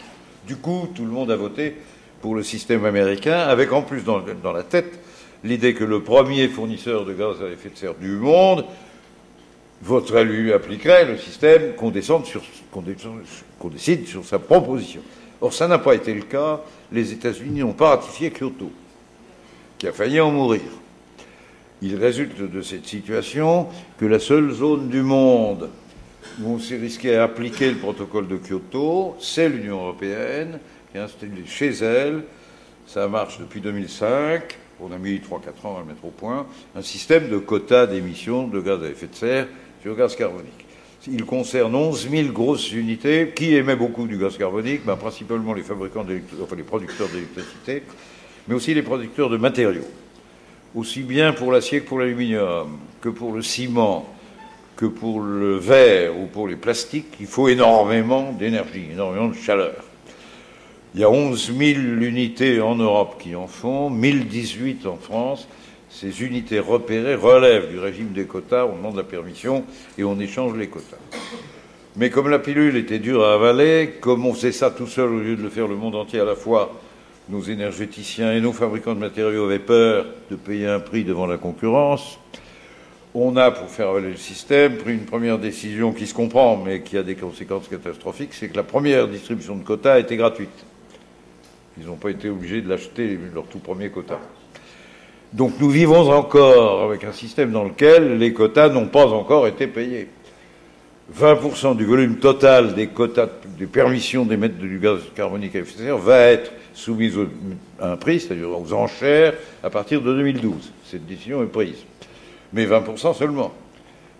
Speaker 3: Du coup, tout le monde a voté pour le système américain, avec en plus dans, la tête l'idée que le premier fournisseur de gaz à effet de serre du monde voterait lui appliquerait le système qu'on décide sur sa proposition. Or, ça n'a pas été le cas. Les États-Unis n'ont pas ratifié Kyoto, qui a failli en mourir. Il résulte de cette situation que la seule zone du monde où on s'est risqué à appliquer le protocole de Kyoto, c'est l'Union européenne, qui a installé chez elle, ça marche depuis 2005, on a mis 3-4 ans à le mettre au point, un système de quotas d'émissions de gaz à effet de serre sur gaz carbonique. Il concerne 11 000 grosses unités. Qui émettent beaucoup du gaz carbonique, ben, principalement les fabricants enfin les producteurs d'électricité, mais aussi les producteurs de matériaux. Aussi bien pour l'acier que pour l'aluminium, que pour le ciment, que pour le verre ou pour les plastiques, il faut énormément d'énergie, énormément de chaleur. Il y a 11 000 unités en Europe qui en font, 1018 en France. Ces unités repérées relèvent du régime des quotas, on demande la permission et on échange les quotas. Mais comme la pilule était dure à avaler, comme on faisait ça tout seul au lieu de le faire le monde entier à la fois, nos énergéticiens et nos fabricants de matériaux avaient peur de payer un prix devant la concurrence. On a, pour faire avaler le système, pris une première décision qui se comprend, mais qui a des conséquences catastrophiques, c'est que la première distribution de quotas été gratuite. Ils n'ont pas été obligés de l'acheter, leur tout premier quota. Donc nous vivons encore avec un système dans lequel les quotas n'ont pas encore été payés. 20% du volume total des quotas, des permissions d'émettre du gaz carbonique à effet de serre va être soumis à un prix, c'est-à-dire aux enchères, à partir de 2012. Cette décision est prise. Mais 20% seulement.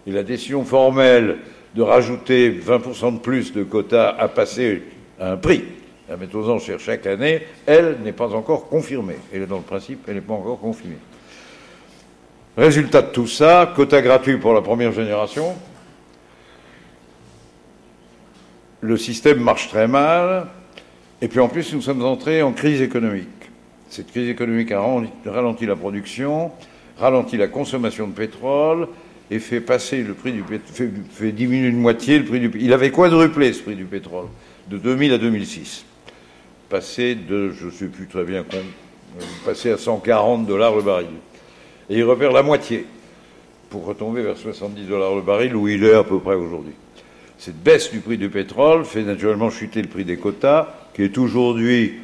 Speaker 3: Et la décision formelle de rajouter 20% de plus de quotas à passer à un prix la méthode aux enchères chaque année, elle n'est pas encore confirmée. Elle est dans le principe, elle n'est pas encore confirmée. Résultat de tout ça, quota gratuit pour la première génération. Le système marche très mal. Et puis en plus, nous sommes entrés en crise économique. Cette crise économique a ralenti la production, ralenti la consommation de pétrole et fait passer le prix du pétrole, fait, diminuer de moitié le prix du Il avait quadruplé ce prix du pétrole de 2000 à 2006. Passé de, je ne sais plus très bien, euh, passé à 140 dollars le baril. Et il repère la moitié pour retomber vers 70 dollars le baril où il est à peu près aujourd'hui. Cette baisse du prix du pétrole fait naturellement chuter le prix des quotas, qui est aujourd'hui,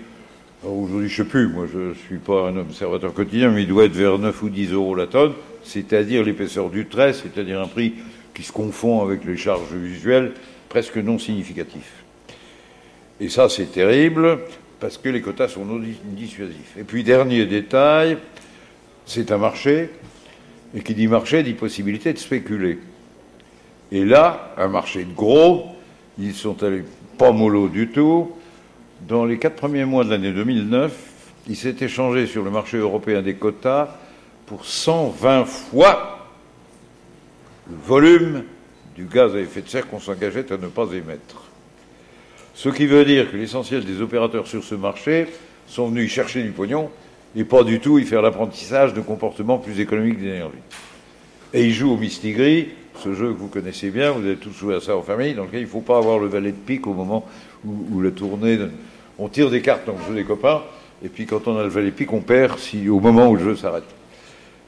Speaker 3: aujourd'hui je ne sais plus, moi je ne suis pas un observateur quotidien, mais il doit être vers 9 ou 10 euros la tonne, c'est-à-dire l'épaisseur du trait, c'est-à-dire un prix qui se confond avec les charges visuelles presque non significatif. Et ça c'est terrible, parce que les quotas sont non dissuasifs. Et puis dernier détail, c'est un marché, et qui dit marché dit possibilité de spéculer. Et là, un marché de gros, ils sont allés pas mollo du tout. Dans les quatre premiers mois de l'année 2009, il s'est échangé sur le marché européen des quotas pour 120 fois le volume du gaz à effet de serre qu'on s'engageait à ne pas émettre. Ce qui veut dire que l'essentiel des opérateurs sur ce marché sont venus y chercher du pognon et pas du tout y faire l'apprentissage de comportements plus économiques d'énergie. Et ils jouent au mistigris ce jeu que vous connaissez bien, vous avez tous joué à ça en famille, dans lequel il ne faut pas avoir le valet de pique au moment où, la tournée. On tire des cartes dans le jeu des copains, et puis quand on a le valet de pique, on perd si, au moment où le jeu s'arrête.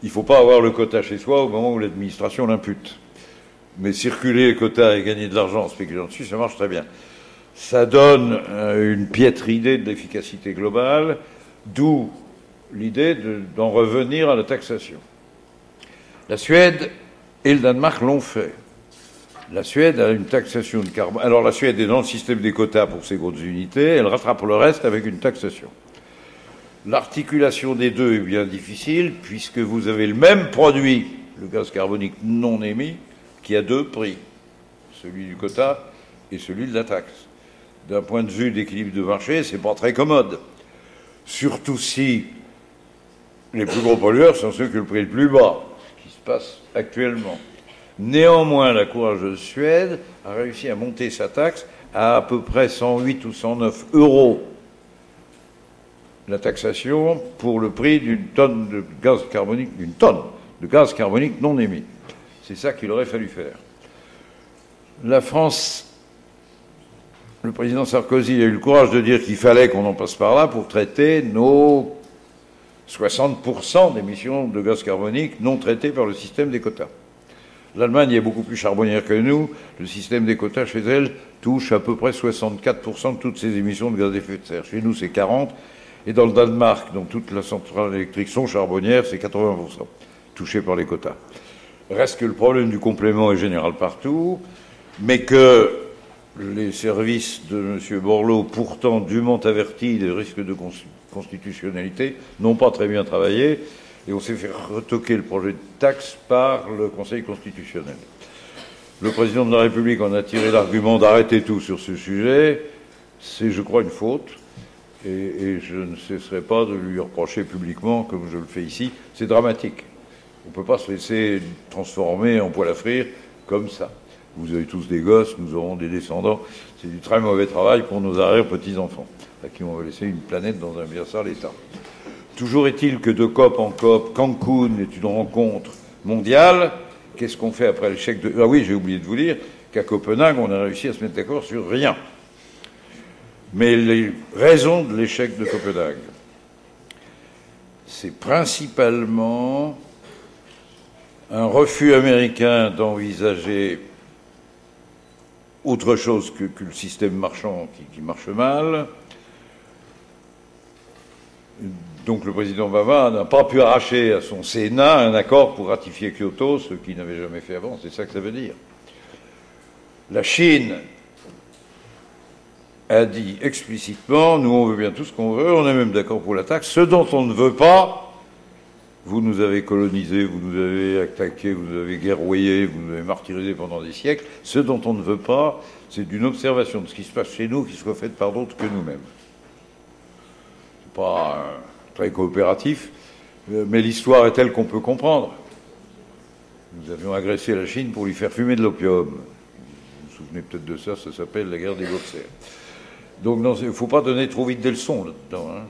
Speaker 3: Il ne faut pas avoir le quota chez soi au moment où l'administration l'impute. Mais circuler les quotas et gagner de l'argent en spéculant dessus, ça marche très bien. Ça donne euh, une piètre idée de l'efficacité globale, d'où l'idée d'en revenir à la taxation. La Suède et le Danemark l'ont fait. La Suède a une taxation de carbone. Alors la Suède est dans le système des quotas pour ses grosses unités, elle rattrape le reste avec une taxation. L'articulation des deux est bien difficile puisque vous avez le même produit, le gaz carbonique non émis, qui a deux prix, celui du quota et celui de la taxe. D'un point de vue d'équilibre de marché, c'est pas très commode. Surtout si les plus gros pollueurs sont ceux qui ont le prix le plus bas passe actuellement. Néanmoins, la courageuse Suède a réussi à monter sa taxe à à peu près 108 ou 109 euros la taxation pour le prix d'une tonne de gaz carbonique, d'une tonne de gaz carbonique non émis. C'est ça qu'il aurait fallu faire. La France, le président Sarkozy a eu le courage de dire qu'il fallait qu'on en passe par là pour traiter nos 60% d'émissions de gaz carbonique non traitées par le système des quotas. L'Allemagne est beaucoup plus charbonnière que nous. Le système des quotas chez elle touche à peu près 64% de toutes ces émissions de gaz à effet de serre. Chez nous, c'est 40%. Et dans le Danemark, dont toutes les centrales électriques sont charbonnières, c'est 80% touchées par les quotas. Reste que le problème du complément est général partout, mais que les services de M. Borloo, pourtant dûment avertis des risques de constitutionnalité, n'ont pas très bien travaillé et on s'est fait retoquer le projet de taxe par le Conseil constitutionnel. Le président de la République en a tiré l'argument d'arrêter tout sur ce sujet. C'est, je crois, une faute. Et, je ne cesserai pas de lui reprocher publiquement, comme je le fais ici. C'est dramatique. On ne peut pas se laisser transformer en poêle à frire comme ça. Vous avez tous des gosses, nous aurons des descendants. C'est du très mauvais travail pour nos arrière-petits-enfants, qui on va laisser une planète dans un bien sale état. Toujours est-il que de COP en COP, Cancun est une rencontre mondiale. Qu'est-ce qu'on fait après l'échec de... Ah oui, j'ai oublié de vous dire qu'à Copenhague, on a réussi à se mettre d'accord sur rien. Mais les raisons de l'échec de Copenhague, c'est principalement un refus américain d'envisager autre chose que, le système marchand qui, marche mal. Donc le président Obama n'a pas pu arracher à son Sénat un accord pour ratifier Kyoto, ce qu'il n'avait jamais fait avant, c'est ça que ça veut dire. La Chine a dit explicitement, nous on veut bien tout ce qu'on veut, on est même d'accord pour la taxe, ce dont on ne veut pas, vous nous avez colonisés, vous nous avez attaqués, vous nous avez guerroyés, vous nous avez martyrisés pendant des siècles. Ce dont on ne veut pas, c'est d'une observation de ce qui se passe chez nous qui soit faite par d'autres que nous-mêmes. Pas euh, très coopératif, euh, mais l'histoire est telle qu'on peut comprendre. nous avions agressé la Chine pour lui faire fumer de l'opium. Vous vous souvenez peut-être de ça, ça s'appelle la guerre des boxers. Donc il ne faut pas donner trop vite des leçons là-dedans. Hein.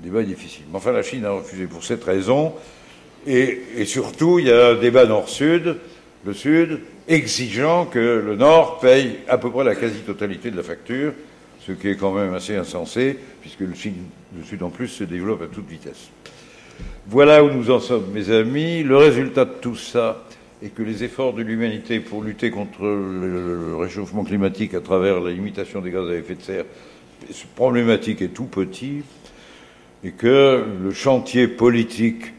Speaker 3: Le débat est difficile. Mais enfin, la Chine a refusé pour cette raison. Et surtout, il y a un débat nord-sud, le Sud, exigeant que le Nord paye à peu près la quasi-totalité de la facture, ce qui est quand même assez insensé, puisque le Sud, en plus se développe à toute vitesse. Voilà où nous en sommes, mes amis. Le résultat de tout ça est que les efforts de l'humanité pour lutter contre le réchauffement climatique à travers la limitation des gaz à effet de serre, problématique est tout petit, et que le chantier politique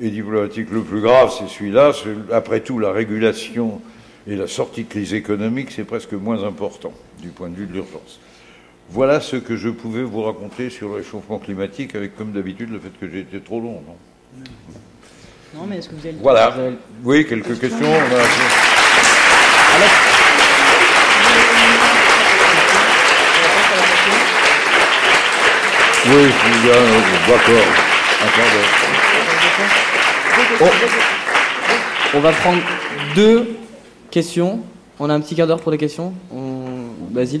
Speaker 3: et diplomatique le plus grave, c'est celui-là. Après tout, la régulation et la sortie de crise économique, c'est presque moins important du point de vue de l'urgence. Voilà ce que je pouvais vous raconter sur le réchauffement climatique, avec comme d'habitude le fait que j'ai été trop long. Non,
Speaker 2: non mais est-ce que vous avez...
Speaker 3: Voilà. Oui, quelques questions. Oui, d'accord.
Speaker 1: On va prendre deux questions. On a un petit quart d'heure pour des questions. On... Basile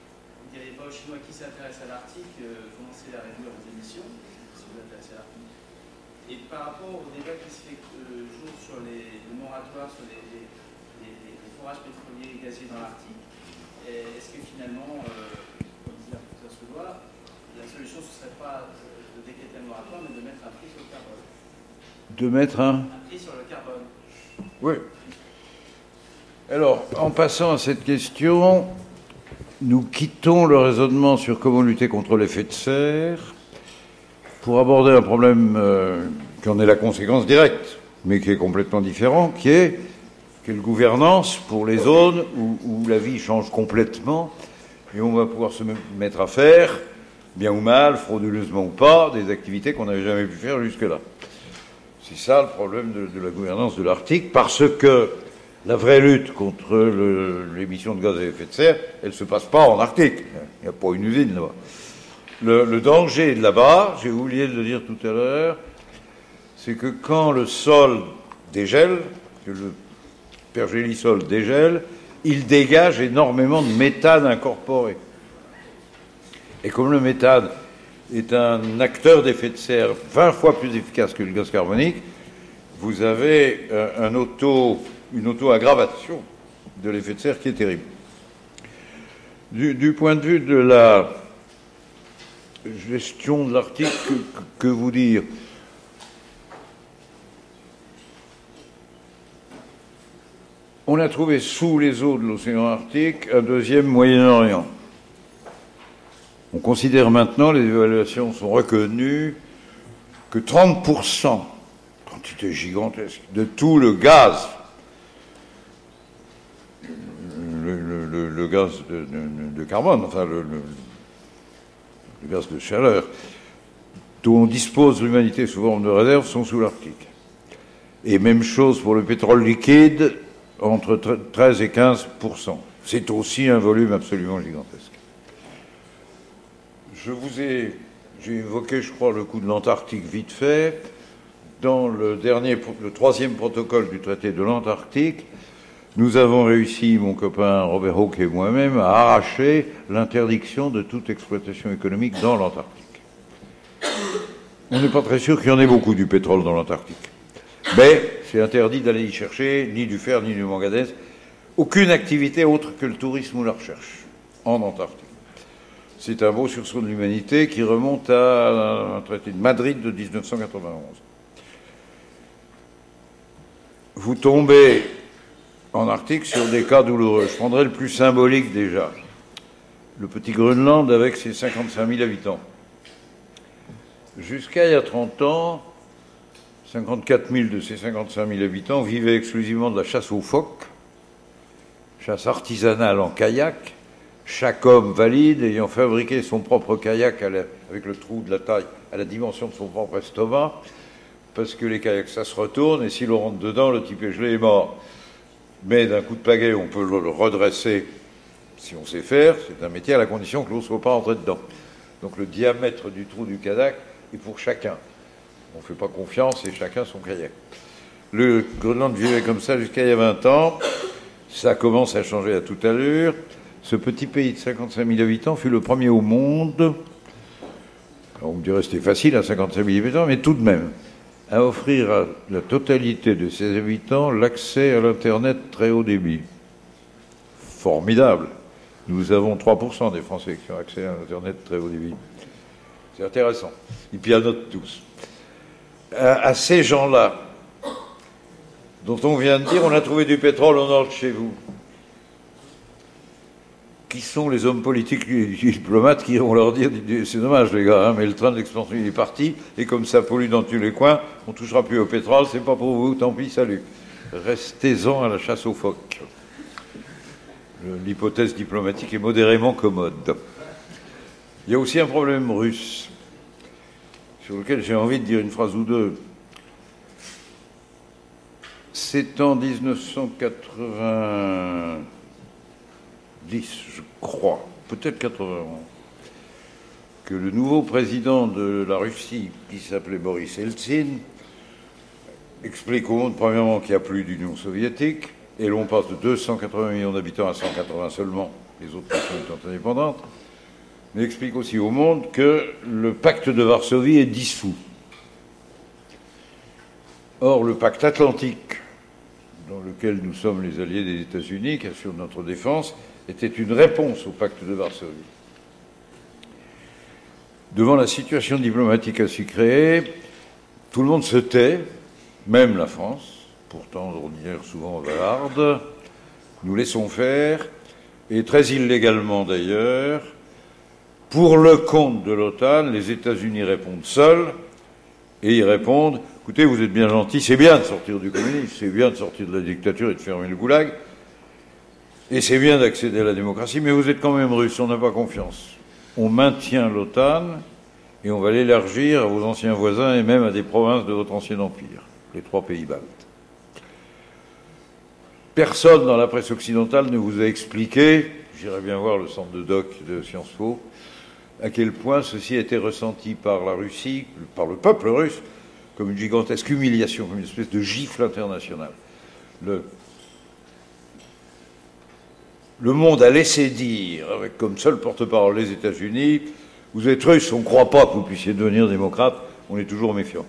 Speaker 5: s'intéresse à l'Arctique, euh, commencer à réduire vos émissions, si vous intéressez à l'Arctique. Et par rapport au débat qui se fait euh, jour sur les, le moratoire sur les, les, les, forages pétroliers et gaziers dans l'Arctique, est-ce que finalement, euh, comme disait le professeur Soulois, la solution ce ne serait pas de décréter un moratoire, mais de mettre un prix sur le carbone?
Speaker 3: De mettre un?
Speaker 5: Un prix sur le carbone.
Speaker 3: Oui. Alors, en passant à cette question, nous quittons le raisonnement sur comment lutter contre l'effet de serre pour aborder un problème euh, qui en est la conséquence directe, mais qui est complètement différent, qui est quelle gouvernance pour les zones où, la vie change complètement et on va pouvoir se mettre à faire, bien ou mal, frauduleusement ou pas, des activités qu'on n'avait jamais pu faire jusque-là. C'est ça le problème de, de la gouvernance de l'Arctique, parce que la vraie lutte contre l'émission de gaz à effet de serre, elle ne se passe pas en Arctique. Il n'y a pas une usine là-bas. Le, danger là-bas, j'ai oublié de le dire tout à l'heure, c'est que quand le sol dégèle, que le pergélisol dégèle, il dégage énormément de méthane incorporé. Et comme le méthane est un acteur d'effet de serre 20 fois plus efficace que le gaz carbonique, vous avez euh, un auto une auto-aggravation de l'effet de serre qui est terrible. Du, point de vue de la gestion de l'Arctique, que, vous dire? On a trouvé sous les eaux de l'océan Arctique un deuxième Moyen-Orient. On considère maintenant, les évaluations sont reconnues, que 30%, quantité gigantesque, de tout le gaz le, gaz de, carbone, enfin le, gaz de chaleur, dont dispose l'humanité souvent de réserves, sont sous l'Arctique. Et même chose pour le pétrole liquide, entre 13 et 15% C'est aussi un volume absolument gigantesque. Je vous ai, j'ai évoqué, je crois, le coup de l'Antarctique vite fait. Dans le dernier, le troisième protocole du traité de l'Antarctique, nous avons réussi, mon copain Robert Hawke et moi-même, à arracher l'interdiction de toute exploitation économique dans l'Antarctique. On n'est pas très sûr qu'il y en ait beaucoup du pétrole dans l'Antarctique. Mais c'est interdit d'aller y chercher ni du fer ni du manganèse, aucune activité autre que le tourisme ou la recherche en Antarctique. C'est un beau sursaut de l'humanité qui remonte à un traité de Madrid de 1991. Vous tombez en Arctique sur des cas douloureux. Je prendrai le plus symbolique déjà. Le petit Groenland avec ses 55 000 habitants. Jusqu'à il y a 30 ans, 54 000 de ces 55 000 habitants vivaient exclusivement de la chasse aux phoques chasse artisanale en kayak, chaque homme valide ayant fabriqué son propre kayak avec le trou de la taille à la dimension de son propre estomac, parce que les kayaks, ça se retourne, et si l'on rentre dedans, le type est gelé est mort. Mais d'un coup de pagaie, on peut le redresser si on sait faire. C'est un métier à la condition que l'eau ne soit pas entrée dedans. Donc le diamètre du trou du kayak est pour chacun. On ne fait pas confiance et chacun son kayak. Le Groenland vivait comme ça jusqu'à il y a 20 ans. Ça commence à changer à toute allure. Ce petit pays de 55 000 habitants fut le premier au monde. on me dirait c'était facile à 55 000 habitants, mais tout de même, à offrir à la totalité de ses habitants l'accès à l'Internet très haut débit. Formidable. Nous avons 3% des Français qui ont accès à l'Internet très haut débit. C'est intéressant. Ils pianotent tous. À, ces gens-là, dont on vient de dire on a trouvé du pétrole au nord de chez vous, qui sont les hommes politiques les diplomates qui vont leur dire c'est dommage les gars, hein, mais le train de l'expansion est parti, et comme ça pollue dans tous les coins, on touchera plus au pétrole, c'est pas pour vous, tant pis, salut. Restez-en à la chasse aux phoques. L'hypothèse diplomatique est modérément commode. Il y a aussi un problème russe, sur lequel j'ai envie de dire une phrase ou deux. C'est en 1980 je crois, peut-être 91, que le nouveau président de la Russie, qui s'appelait Boris Eltsine, explique au monde, premièrement, qu'il n'y a plus d'Union soviétique, et l'on passe de 280 millions d'habitants à 180 seulement, les autres nations étant indépendantes, mais explique aussi au monde que le pacte de Varsovie est dissous. Or, le pacte atlantique, dans lequel nous sommes les alliés des États-Unis, qui assure notre défense, était une réponse au pacte de Varsovie. Devant la situation diplomatique ainsi créée, tout le monde se tait, même la France, pourtant ordinaire souvent valarde. Nous laissons faire, et très illégalement d'ailleurs. Pour le compte de l'OTAN, les États-Unis répondent seuls, et ils répondent écoutez, vous êtes bien gentils, c'est bien de sortir du communisme, c'est bien de sortir de la dictature et de fermer le goulag, et c'est bien d'accéder à la démocratie, mais vous êtes quand même russe, on n'a pas confiance. On maintient l'OTAN et on va l'élargir à vos anciens voisins et même à des provinces de votre ancien empire, les trois pays baltes. Personne dans la presse occidentale ne vous a expliqué, j'irai bien voir le centre de doc de Sciences Po, à quel point ceci a été ressenti par la Russie, par le peuple russe, comme une gigantesque humiliation, comme une espèce de gifle internationale. Le le monde a laissé dire, avec comme seul porte-parole les États-Unis, vous êtes russe, on ne croit pas que vous puissiez devenir démocrate, on est toujours méfiant.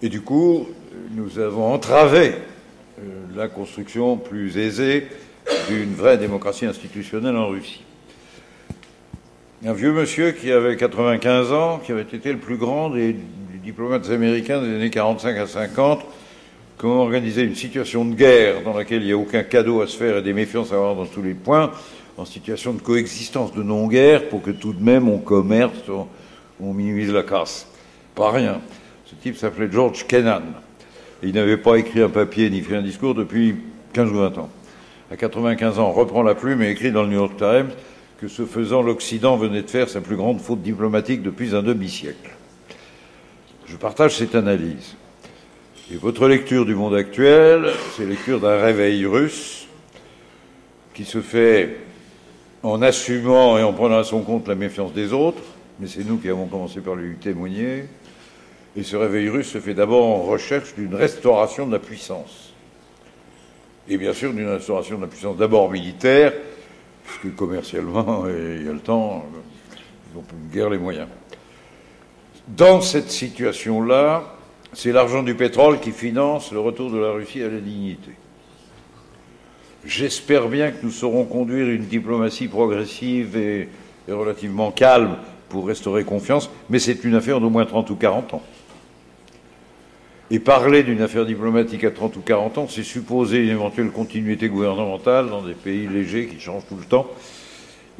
Speaker 3: Et du coup, nous avons entravé euh, la construction plus aisée d'une vraie démocratie institutionnelle en Russie. Un vieux monsieur qui avait 95 ans, qui avait été le plus grand des, des diplomates américains des années 45 à 50, comment organiser une situation de guerre dans laquelle il n'y a aucun cadeau à se faire et des méfiances à avoir dans tous les points, en situation de coexistence, de non-guerre, pour que tout de même on commerce, on, minimise la casse? Pas rien. Ce type s'appelait George Kennan. Et il n'avait pas écrit un papier ni fait un discours depuis 15 ou 20 ans. À 95 ans, reprend la plume et écrit dans le New York Times que ce faisant, l'Occident venait de faire sa plus grande faute diplomatique depuis un demi-siècle. Je partage cette analyse. Et votre lecture du monde actuel, c'est lecture d'un réveil russe qui se fait en assumant et en prenant à son compte la méfiance des autres, mais c'est nous qui avons commencé par lui témoigner. Et ce réveil russe se fait d'abord en recherche d'une restauration de la puissance. Et bien sûr d'une restauration de la puissance d'abord militaire, puisque commercialement, il y a le temps, ils n'ont plus guère les moyens. Dans cette situation-là, c'est l'argent du pétrole qui finance le retour de la Russie à la dignité. J'espère bien que nous saurons conduire une diplomatie progressive et, relativement calme pour restaurer confiance, mais c'est une affaire d'au moins 30 ou 40 ans. Et parler d'une affaire diplomatique à 30 ou 40 ans, c'est supposer une éventuelle continuité gouvernementale dans des pays légers qui changent tout le temps,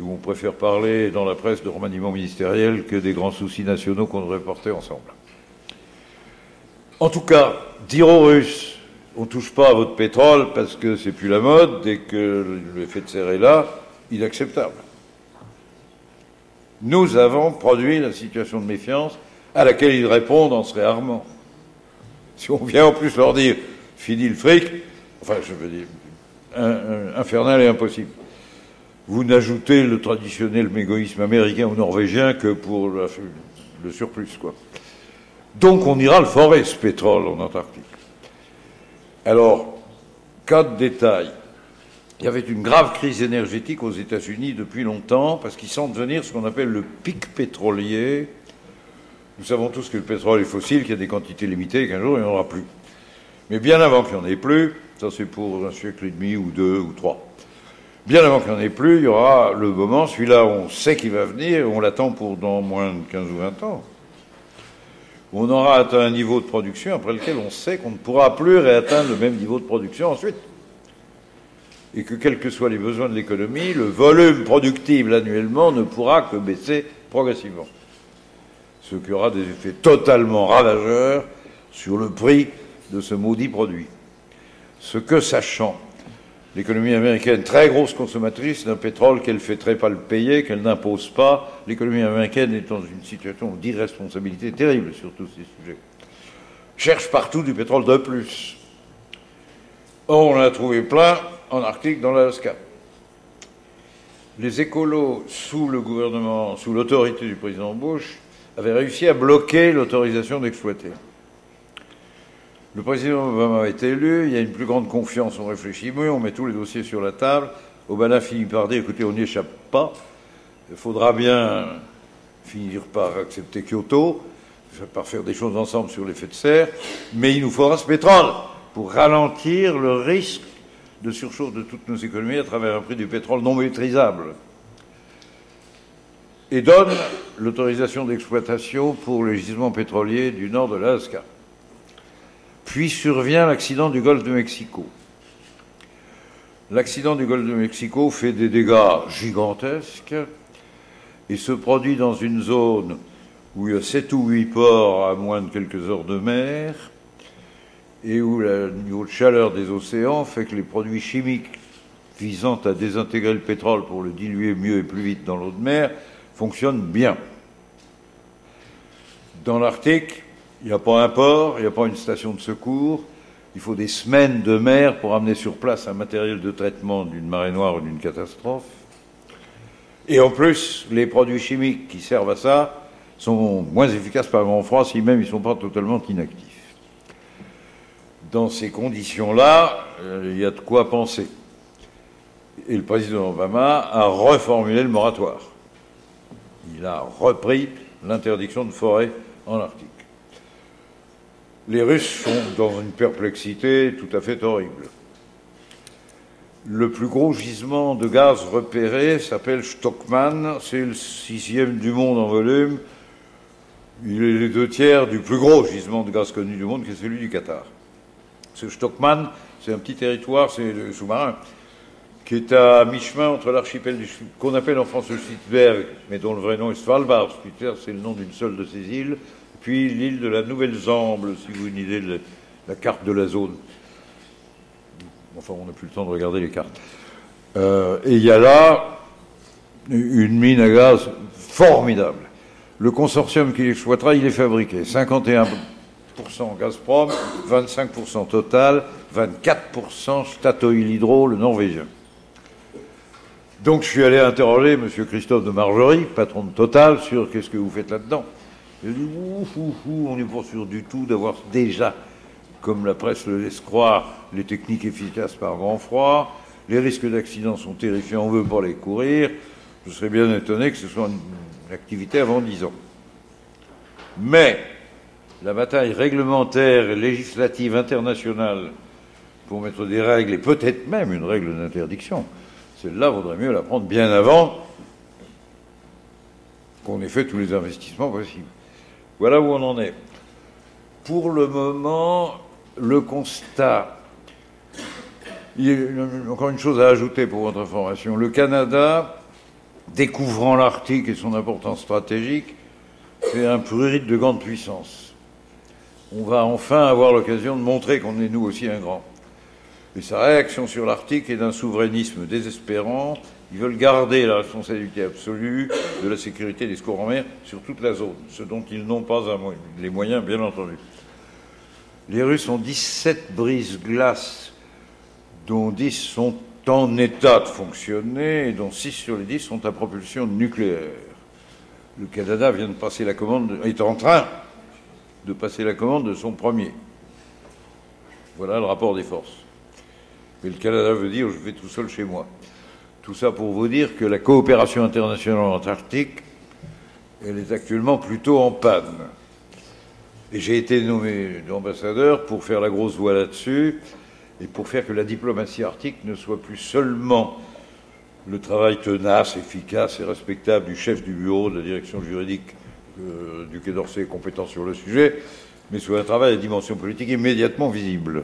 Speaker 3: où on préfère parler dans la presse de remaniement ministériel que des grands soucis nationaux qu'on devrait porter ensemble. En tout cas, dire aux Russes on touche pas à votre pétrole parce que c'est plus la mode, dès que l'effet de serre est là, inacceptable. Nous avons produit la situation de méfiance à laquelle ils répondent en se réarmant. Si on vient en plus leur dire fini le fric, enfin je veux dire, infernal et impossible. Vous n'ajoutez le traditionnel mégoïsme américain ou norvégien que pour le surplus, quoi. Donc on ira le forest pétrole en Antarctique. Alors, cas de détail. Il y avait une grave crise énergétique aux États-Unis depuis longtemps parce qu'ils sentent venir ce qu'on appelle le pic pétrolier. Nous savons tous que le pétrole est fossile, qu'il y a des quantités limitées et qu'un jour il n'y en aura plus. Mais bien avant qu'il n'y en ait plus, ça c'est pour un siècle et demi ou deux ou trois, bien avant qu'il n'y en ait plus, il y aura le moment, celui-là on sait qu'il va venir, on l'attend pour dans moins de 15 ou 20 ans on aura atteint un niveau de production après lequel on sait qu'on ne pourra plus réatteindre le même niveau de production ensuite. Et que quels que soient les besoins de l'économie, le volume productible annuellement ne pourra que baisser progressivement. Ce qui aura des effets totalement ravageurs sur le prix de ce maudit produit. Ce que, sachant L'économie américaine, très grosse consommatrice d'un pétrole qu'elle fait très pas le payer, qu'elle n'impose pas. L'économie américaine est dans une situation d'irresponsabilité terrible sur tous ces sujets. Cherche partout du pétrole de plus. Or, on en a trouvé plein en Arctique, dans l'Alaska. Les écolos, sous le gouvernement, sous l'autorité du président Bush, avaient réussi à bloquer l'autorisation d'exploiter. Le président Obama été élu, il y a une plus grande confiance, on réfléchit mieux, on met tous les dossiers sur la table. Obama finit par dire écoutez, on n'y échappe pas, il faudra bien finir par accepter Kyoto, par faire des choses ensemble sur l'effet de serre, mais il nous faudra ce pétrole pour ralentir le risque de surchauffe de toutes nos économies à travers un prix du pétrole non maîtrisable. Et donne l'autorisation d'exploitation pour les gisements pétroliers du nord de l'Alaska. Puis survient l'accident du golfe de Mexico. L'accident du golfe de Mexico fait des dégâts gigantesques et se produit dans une zone où il y a sept ou huit ports à moins de quelques heures de mer et où le niveau de chaleur des océans fait que les produits chimiques visant à désintégrer le pétrole pour le diluer mieux et plus vite dans l'eau de mer fonctionnent bien. Dans l'Arctique, il n'y a pas un port, il n'y a pas une station de secours. Il faut des semaines de mer pour amener sur place un matériel de traitement d'une marée noire ou d'une catastrophe. Et en plus, les produits chimiques qui servent à ça sont moins efficaces par grand froid, si même ils ne sont pas totalement inactifs. Dans ces conditions-là, euh, il y a de quoi penser. Et le président Obama a reformulé le moratoire. Il a repris l'interdiction de forêt en Arctique les Russes sont dans une perplexité tout à fait horrible. Le plus gros gisement de gaz repéré s'appelle Stockman, c'est le sixième du monde en volume. Il est les deux tiers du plus gros gisement de gaz connu du monde, qui est celui du Qatar. Ce Stockman, c'est un petit territoire, c'est le sous-marin, qui est à mi-chemin entre l'archipel qu'on appelle en France le Spitzberg, mais dont le vrai nom est Svalbard. Spitzberg, c'est le nom d'une seule de ces îles, puis l'île de la Nouvelle-Zamble, si vous une idée de la carte de la zone. Enfin, on n'a plus le temps de regarder les cartes. Euh, et il y a là une mine à gaz formidable. Le consortium qui l'exploitera, il est fabriqué. 51% Gazprom, 25% Total, 24% Statoil Hydro, le norvégien. Donc je suis allé interroger M. Christophe de Margerie, patron de Total, sur qu'est-ce que vous faites là-dedans. Ouf, ouf, ouf, on n'est pas sûr du tout d'avoir déjà, comme la presse le laisse croire, les techniques efficaces par grand froid. Les risques d'accident sont terrifiants, on ne veut pas les courir. Je serais bien étonné que ce soit une activité avant 10 ans. Mais la bataille réglementaire et législative internationale pour mettre des règles, et peut-être même une règle d'interdiction, celle-là vaudrait mieux la prendre bien avant qu'on ait fait tous les investissements possibles. Voilà où on en est. Pour le moment, le constat. Il y a encore une chose à ajouter pour votre information. Le Canada, découvrant l'Arctique et son importance stratégique, fait un prurit de grande puissance. on va enfin avoir l'occasion de montrer qu'on est nous aussi un grand. Et sa réaction sur l'Arctique est d'un souverainisme désespérant. Ils veulent garder la responsabilité absolue de la sécurité des secours en mer sur toute la zone, ce dont ils n'ont pas les moyens, bien entendu. Les Russes ont 17 brises-glaces, dont 10 sont en état de fonctionner, et dont 6 sur les 10 sont à propulsion nucléaire. Le Canada vient de passer la commande, est en train de passer la commande de son premier. Voilà le rapport des forces. Mais le Canada veut dire je vais tout seul chez moi. Tout ça pour vous dire que la coopération internationale antarctique, elle est actuellement plutôt en panne. Et j'ai été nommé ambassadeur pour faire la grosse voix là-dessus et pour faire que la diplomatie arctique ne soit plus seulement le travail tenace, efficace et respectable du chef du bureau de la direction juridique euh, du Quai d'Orsay compétent sur le sujet, mais soit un travail à dimension politique immédiatement visible.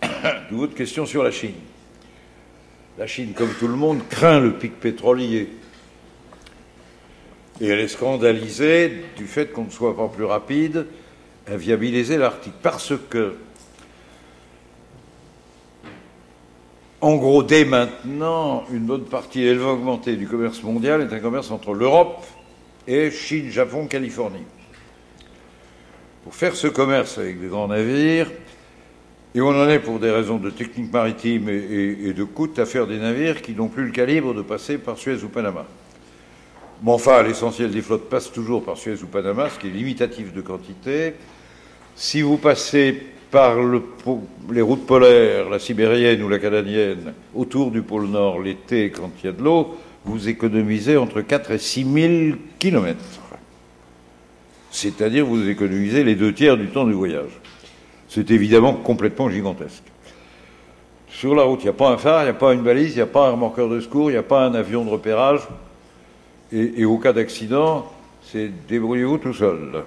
Speaker 3: D'où votre question sur la Chine. La Chine, comme tout le monde, craint le pic pétrolier. Et elle est scandalisée du fait qu'on ne soit pas plus rapide à viabiliser l'Arctique. Parce que, en gros, dès maintenant, une bonne partie élevée augmentée du commerce mondial est un commerce entre l'Europe et Chine, Japon, Californie. Pour faire ce commerce avec des grands navires, et on en est pour des raisons de technique maritime et, de coût à faire des navires qui n'ont plus le calibre de passer par Suez ou Panama. Mais enfin, l'essentiel des flottes passe toujours par Suez ou Panama, ce qui est limitatif de quantité. Si vous passez par les routes polaires, la sibérienne ou la canadienne, autour du pôle Nord l'été quand il y a de l'eau, vous économisez entre 4 et 6 000 kilomètres. C'est-à-dire vous économisez les deux tiers du temps du voyage. C'est évidemment complètement gigantesque. Sur la route, il n'y a pas un phare, il n'y a pas une balise, il n'y a pas un remorqueur de secours, il n'y a pas un avion de repérage. Et, au cas d'accident, c'est débrouillez-vous tout seul.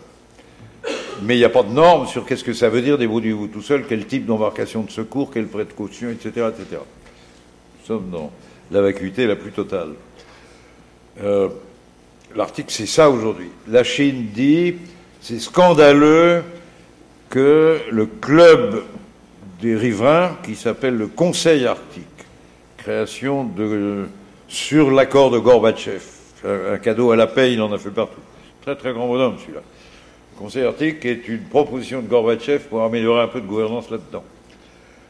Speaker 3: Mais il n'y a pas de normes sur qu'est-ce que ça veut dire débrouillez-vous tout seul, quel type d'embarcation de secours, quel prêt de caution, etc. etc. Nous sommes dans la vacuité la plus totale. Euh, L'article, c'est ça aujourd'hui. La Chine dit c'est scandaleux que le club des riverains, qui s'appelle le Conseil arctique, création sur l'accord de Gorbatchev, un cadeau à la paix, il en a fait partout. Très très grand bonhomme celui-là. Le Conseil arctique est une proposition de Gorbatchev pour améliorer un peu de gouvernance là-dedans.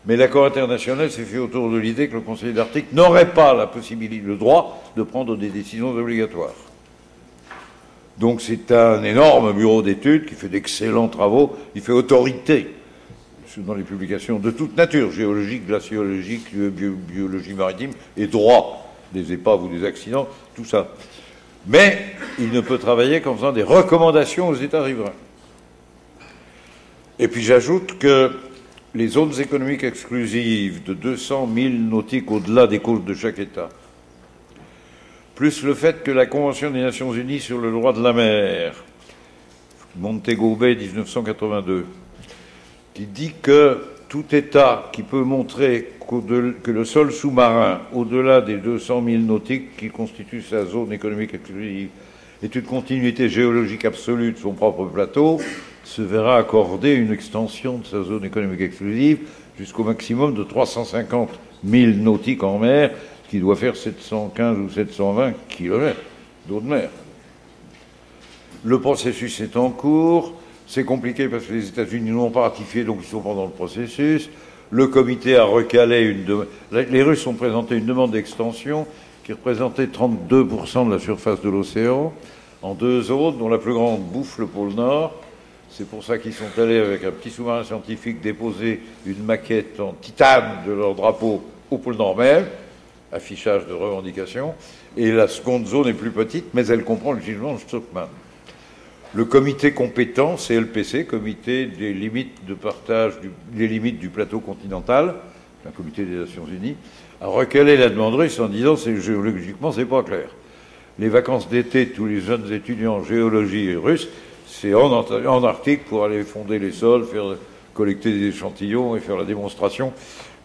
Speaker 3: Mais l'accord international s'est fait autour de l'idée que le Conseil d'Arctique n'aurait pas la possibilité, le droit de prendre des décisions obligatoires. Donc c'est un énorme bureau d'études qui fait d'excellents travaux, il fait autorité dans les publications de toute nature, géologique, glaciologique, biologie maritime et droit des épaves ou des accidents, tout ça. Mais il ne peut travailler qu'en faisant des recommandations aux États riverains. Et puis j'ajoute que les zones économiques exclusives de 200 000 nautiques au-delà des côtes de chaque État, plus le fait que la Convention des Nations Unies sur le droit de la mer, Montego Bay 1982, qui dit que tout État qui peut montrer que le sol sous-marin, au-delà des 200 000 nautiques qui constituent sa zone économique exclusive, est une continuité géologique absolue de son propre plateau, se verra accorder une extension de sa zone économique exclusive jusqu'au maximum de 350 000 nautiques en mer, qui doit faire 715 ou 720 kilomètres d'eau de mer. Le processus est en cours. C'est compliqué parce que les États-Unis n'ont pas ratifié, donc ils sont pendant le processus. Le comité a recalé une demande. Les Russes ont présenté une demande d'extension qui représentait 32% de la surface de l'océan en deux zones, dont la plus grande bouffe le pôle Nord. C'est pour ça qu'ils sont allés avec un petit sous-marin scientifique déposer une maquette en titane de leur drapeau au pôle Nord même affichage de revendication, et la seconde zone est plus petite, mais elle comprend le gisement de Stockman. Le comité compétent, CLPC, comité des limites de partage des limites du plateau continental, un comité des Nations Unies, a recalé la demande russe en disant que géologiquement c'est pas clair. Les vacances d'été, tous les jeunes étudiants en géologie russes, c'est en, en Arctique pour aller fonder les sols, faire collecter des échantillons et faire la démonstration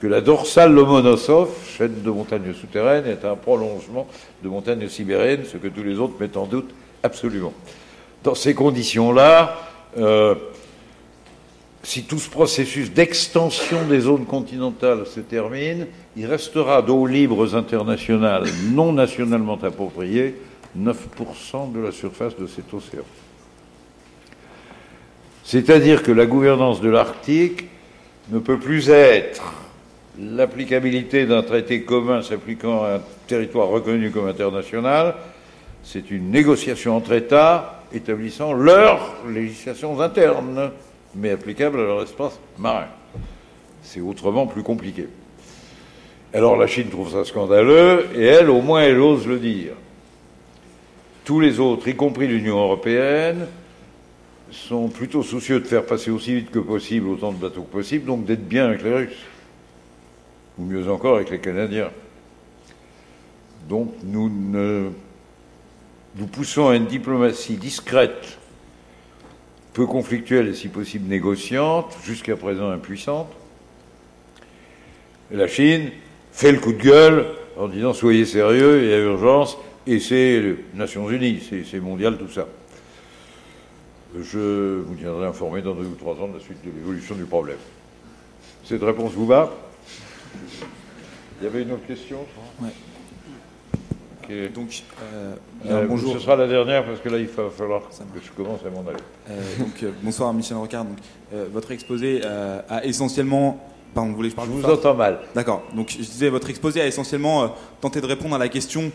Speaker 3: que la dorsale Lomonosov, chaîne de montagnes souterraines, est un prolongement de montagnes sibériennes, ce que tous les autres mettent en doute absolument. Dans ces conditions-là, euh, si tout ce processus d'extension des zones continentales se termine, il restera d'eaux libres internationales non nationalement appropriées 9% de la surface de cet océan. C'est-à-dire que la gouvernance de l'Arctique ne peut plus être l'applicabilité d'un traité commun s'appliquant à un territoire reconnu comme international, c'est une négociation entre États établissant leurs législations internes, mais applicables à leur espace marin. C'est autrement plus compliqué. Alors la Chine trouve ça scandaleux, et elle, au moins, elle ose le dire. Tous les autres, y compris l'Union européenne, sont plutôt soucieux de faire passer aussi vite que possible autant de bateaux que possible, donc d'être bien avec les Russes, ou mieux encore avec les Canadiens. Donc nous ne nous poussons à une diplomatie discrète, peu conflictuelle et si possible négociante, jusqu'à présent impuissante. La Chine fait le coup de gueule en disant soyez sérieux, il y a urgence, et c'est les Nations Unies, c'est mondial tout ça. Je vous tiendrai informé dans deux ou trois ans de la suite de l'évolution du problème. Cette réponse vous va? Il y avait une autre question
Speaker 6: ouais. Donc,
Speaker 3: euh, euh, bonjour. Ce sera la dernière parce que là, il va falloir que je commence à m'en aller.
Speaker 6: Euh, donc, bonsoir Michel Rocard. Donc, votre exposé a essentiellement Pardon, vous voulez que je parle
Speaker 3: Je vous entends mal.
Speaker 6: D'accord. Donc, je disais, votre exposé a essentiellement tenté de répondre à la question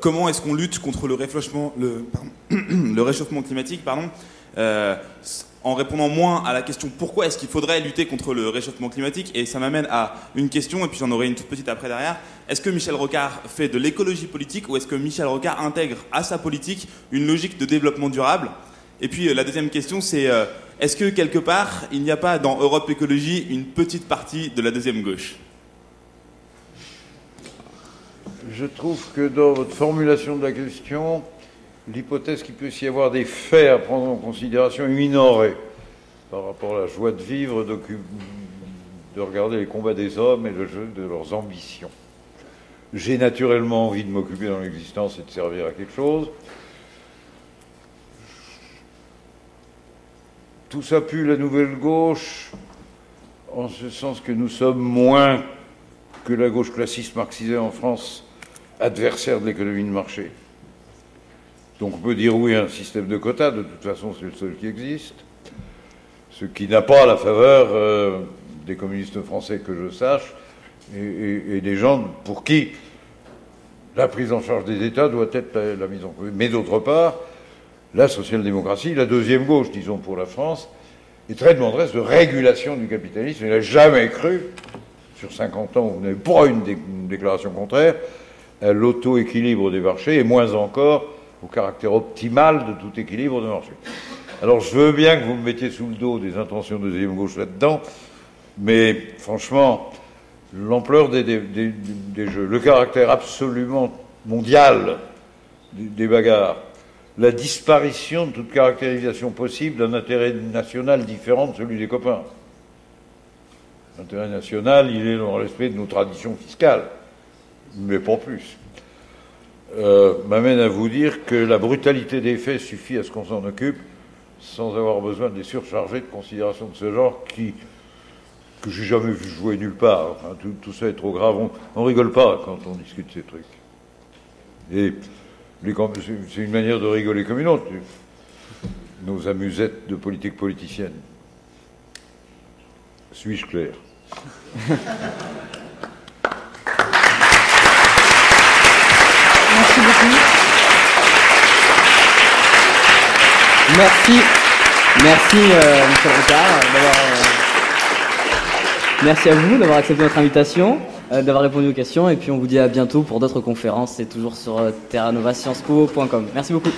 Speaker 6: comment est-ce qu'on lutte contre le réchauffement, le, le réchauffement climatique, pardon, en répondant moins à la question pourquoi est-ce qu'il faudrait lutter contre le réchauffement climatique. Et ça m'amène à une question, et puis j'en aurai une toute petite après derrière. Est-ce que Michel Rocard fait de l'écologie politique ou est-ce que Michel Rocard intègre à sa politique une logique de développement durable? Et puis euh, la deuxième question, c'est euh, est-ce que quelque part, il n'y a pas dans Europe Écologie une petite partie de la deuxième gauche?
Speaker 3: Je trouve que dans votre formulation de la question, l'hypothèse qu'il peut y avoir des faits à prendre en considération est minorée par rapport à la joie de vivre, de, de regarder les combats des hommes et le jeu de leurs ambitions. J'ai naturellement envie de m'occuper dans l'existence et de servir à quelque chose. Tout ça pue la nouvelle gauche, en ce sens que nous sommes moins que la gauche classiste marxisée en France, adversaire de l'économie de marché. Donc on peut dire oui à un système de quotas, de toute façon c'est le seul qui existe, ce qui n'a pas la faveur euh, des communistes français que je sache, et, des gens pour qui la prise en charge des États doit être la, mise en. Mais d'autre part, la social-démocratie, la deuxième gauche, disons pour la France, est très demanderesse de régulation du capitalisme. Il n'a jamais cru, sur 50 ans, vous n'avez pas une, une déclaration contraire, à l'auto-équilibre des marchés, et moins encore au caractère optimal de tout équilibre de marché. Alors je veux bien que vous me mettiez sous le dos des intentions de deuxième gauche là-dedans, mais franchement, l'ampleur des, jeux, le caractère absolument mondial des, bagarres, la disparition de toute caractérisation possible d'un intérêt national différent de celui des copains. L'intérêt national, il est dans le respect de nos traditions fiscales, mais pas plus. Euh, m'amène à vous dire que la brutalité des faits suffit à ce qu'on s'en occupe sans avoir besoin de les surcharger de considérations de ce genre qui, que j'ai jamais vu jouer nulle part. tout, ça est trop grave. On, rigole pas quand on discute ces trucs. Et c'est une manière de rigoler comme une autre. Nos amusettes de politique politicienne. Suis-je clair?
Speaker 1: Merci. Merci, euh, Michel Ricard, euh, Merci à vous d'avoir accepté notre invitation, euh, d'avoir répondu aux questions, et puis on vous dit à bientôt pour d'autres conférences. C'est toujours sur terranovasciencespo.com. Merci beaucoup.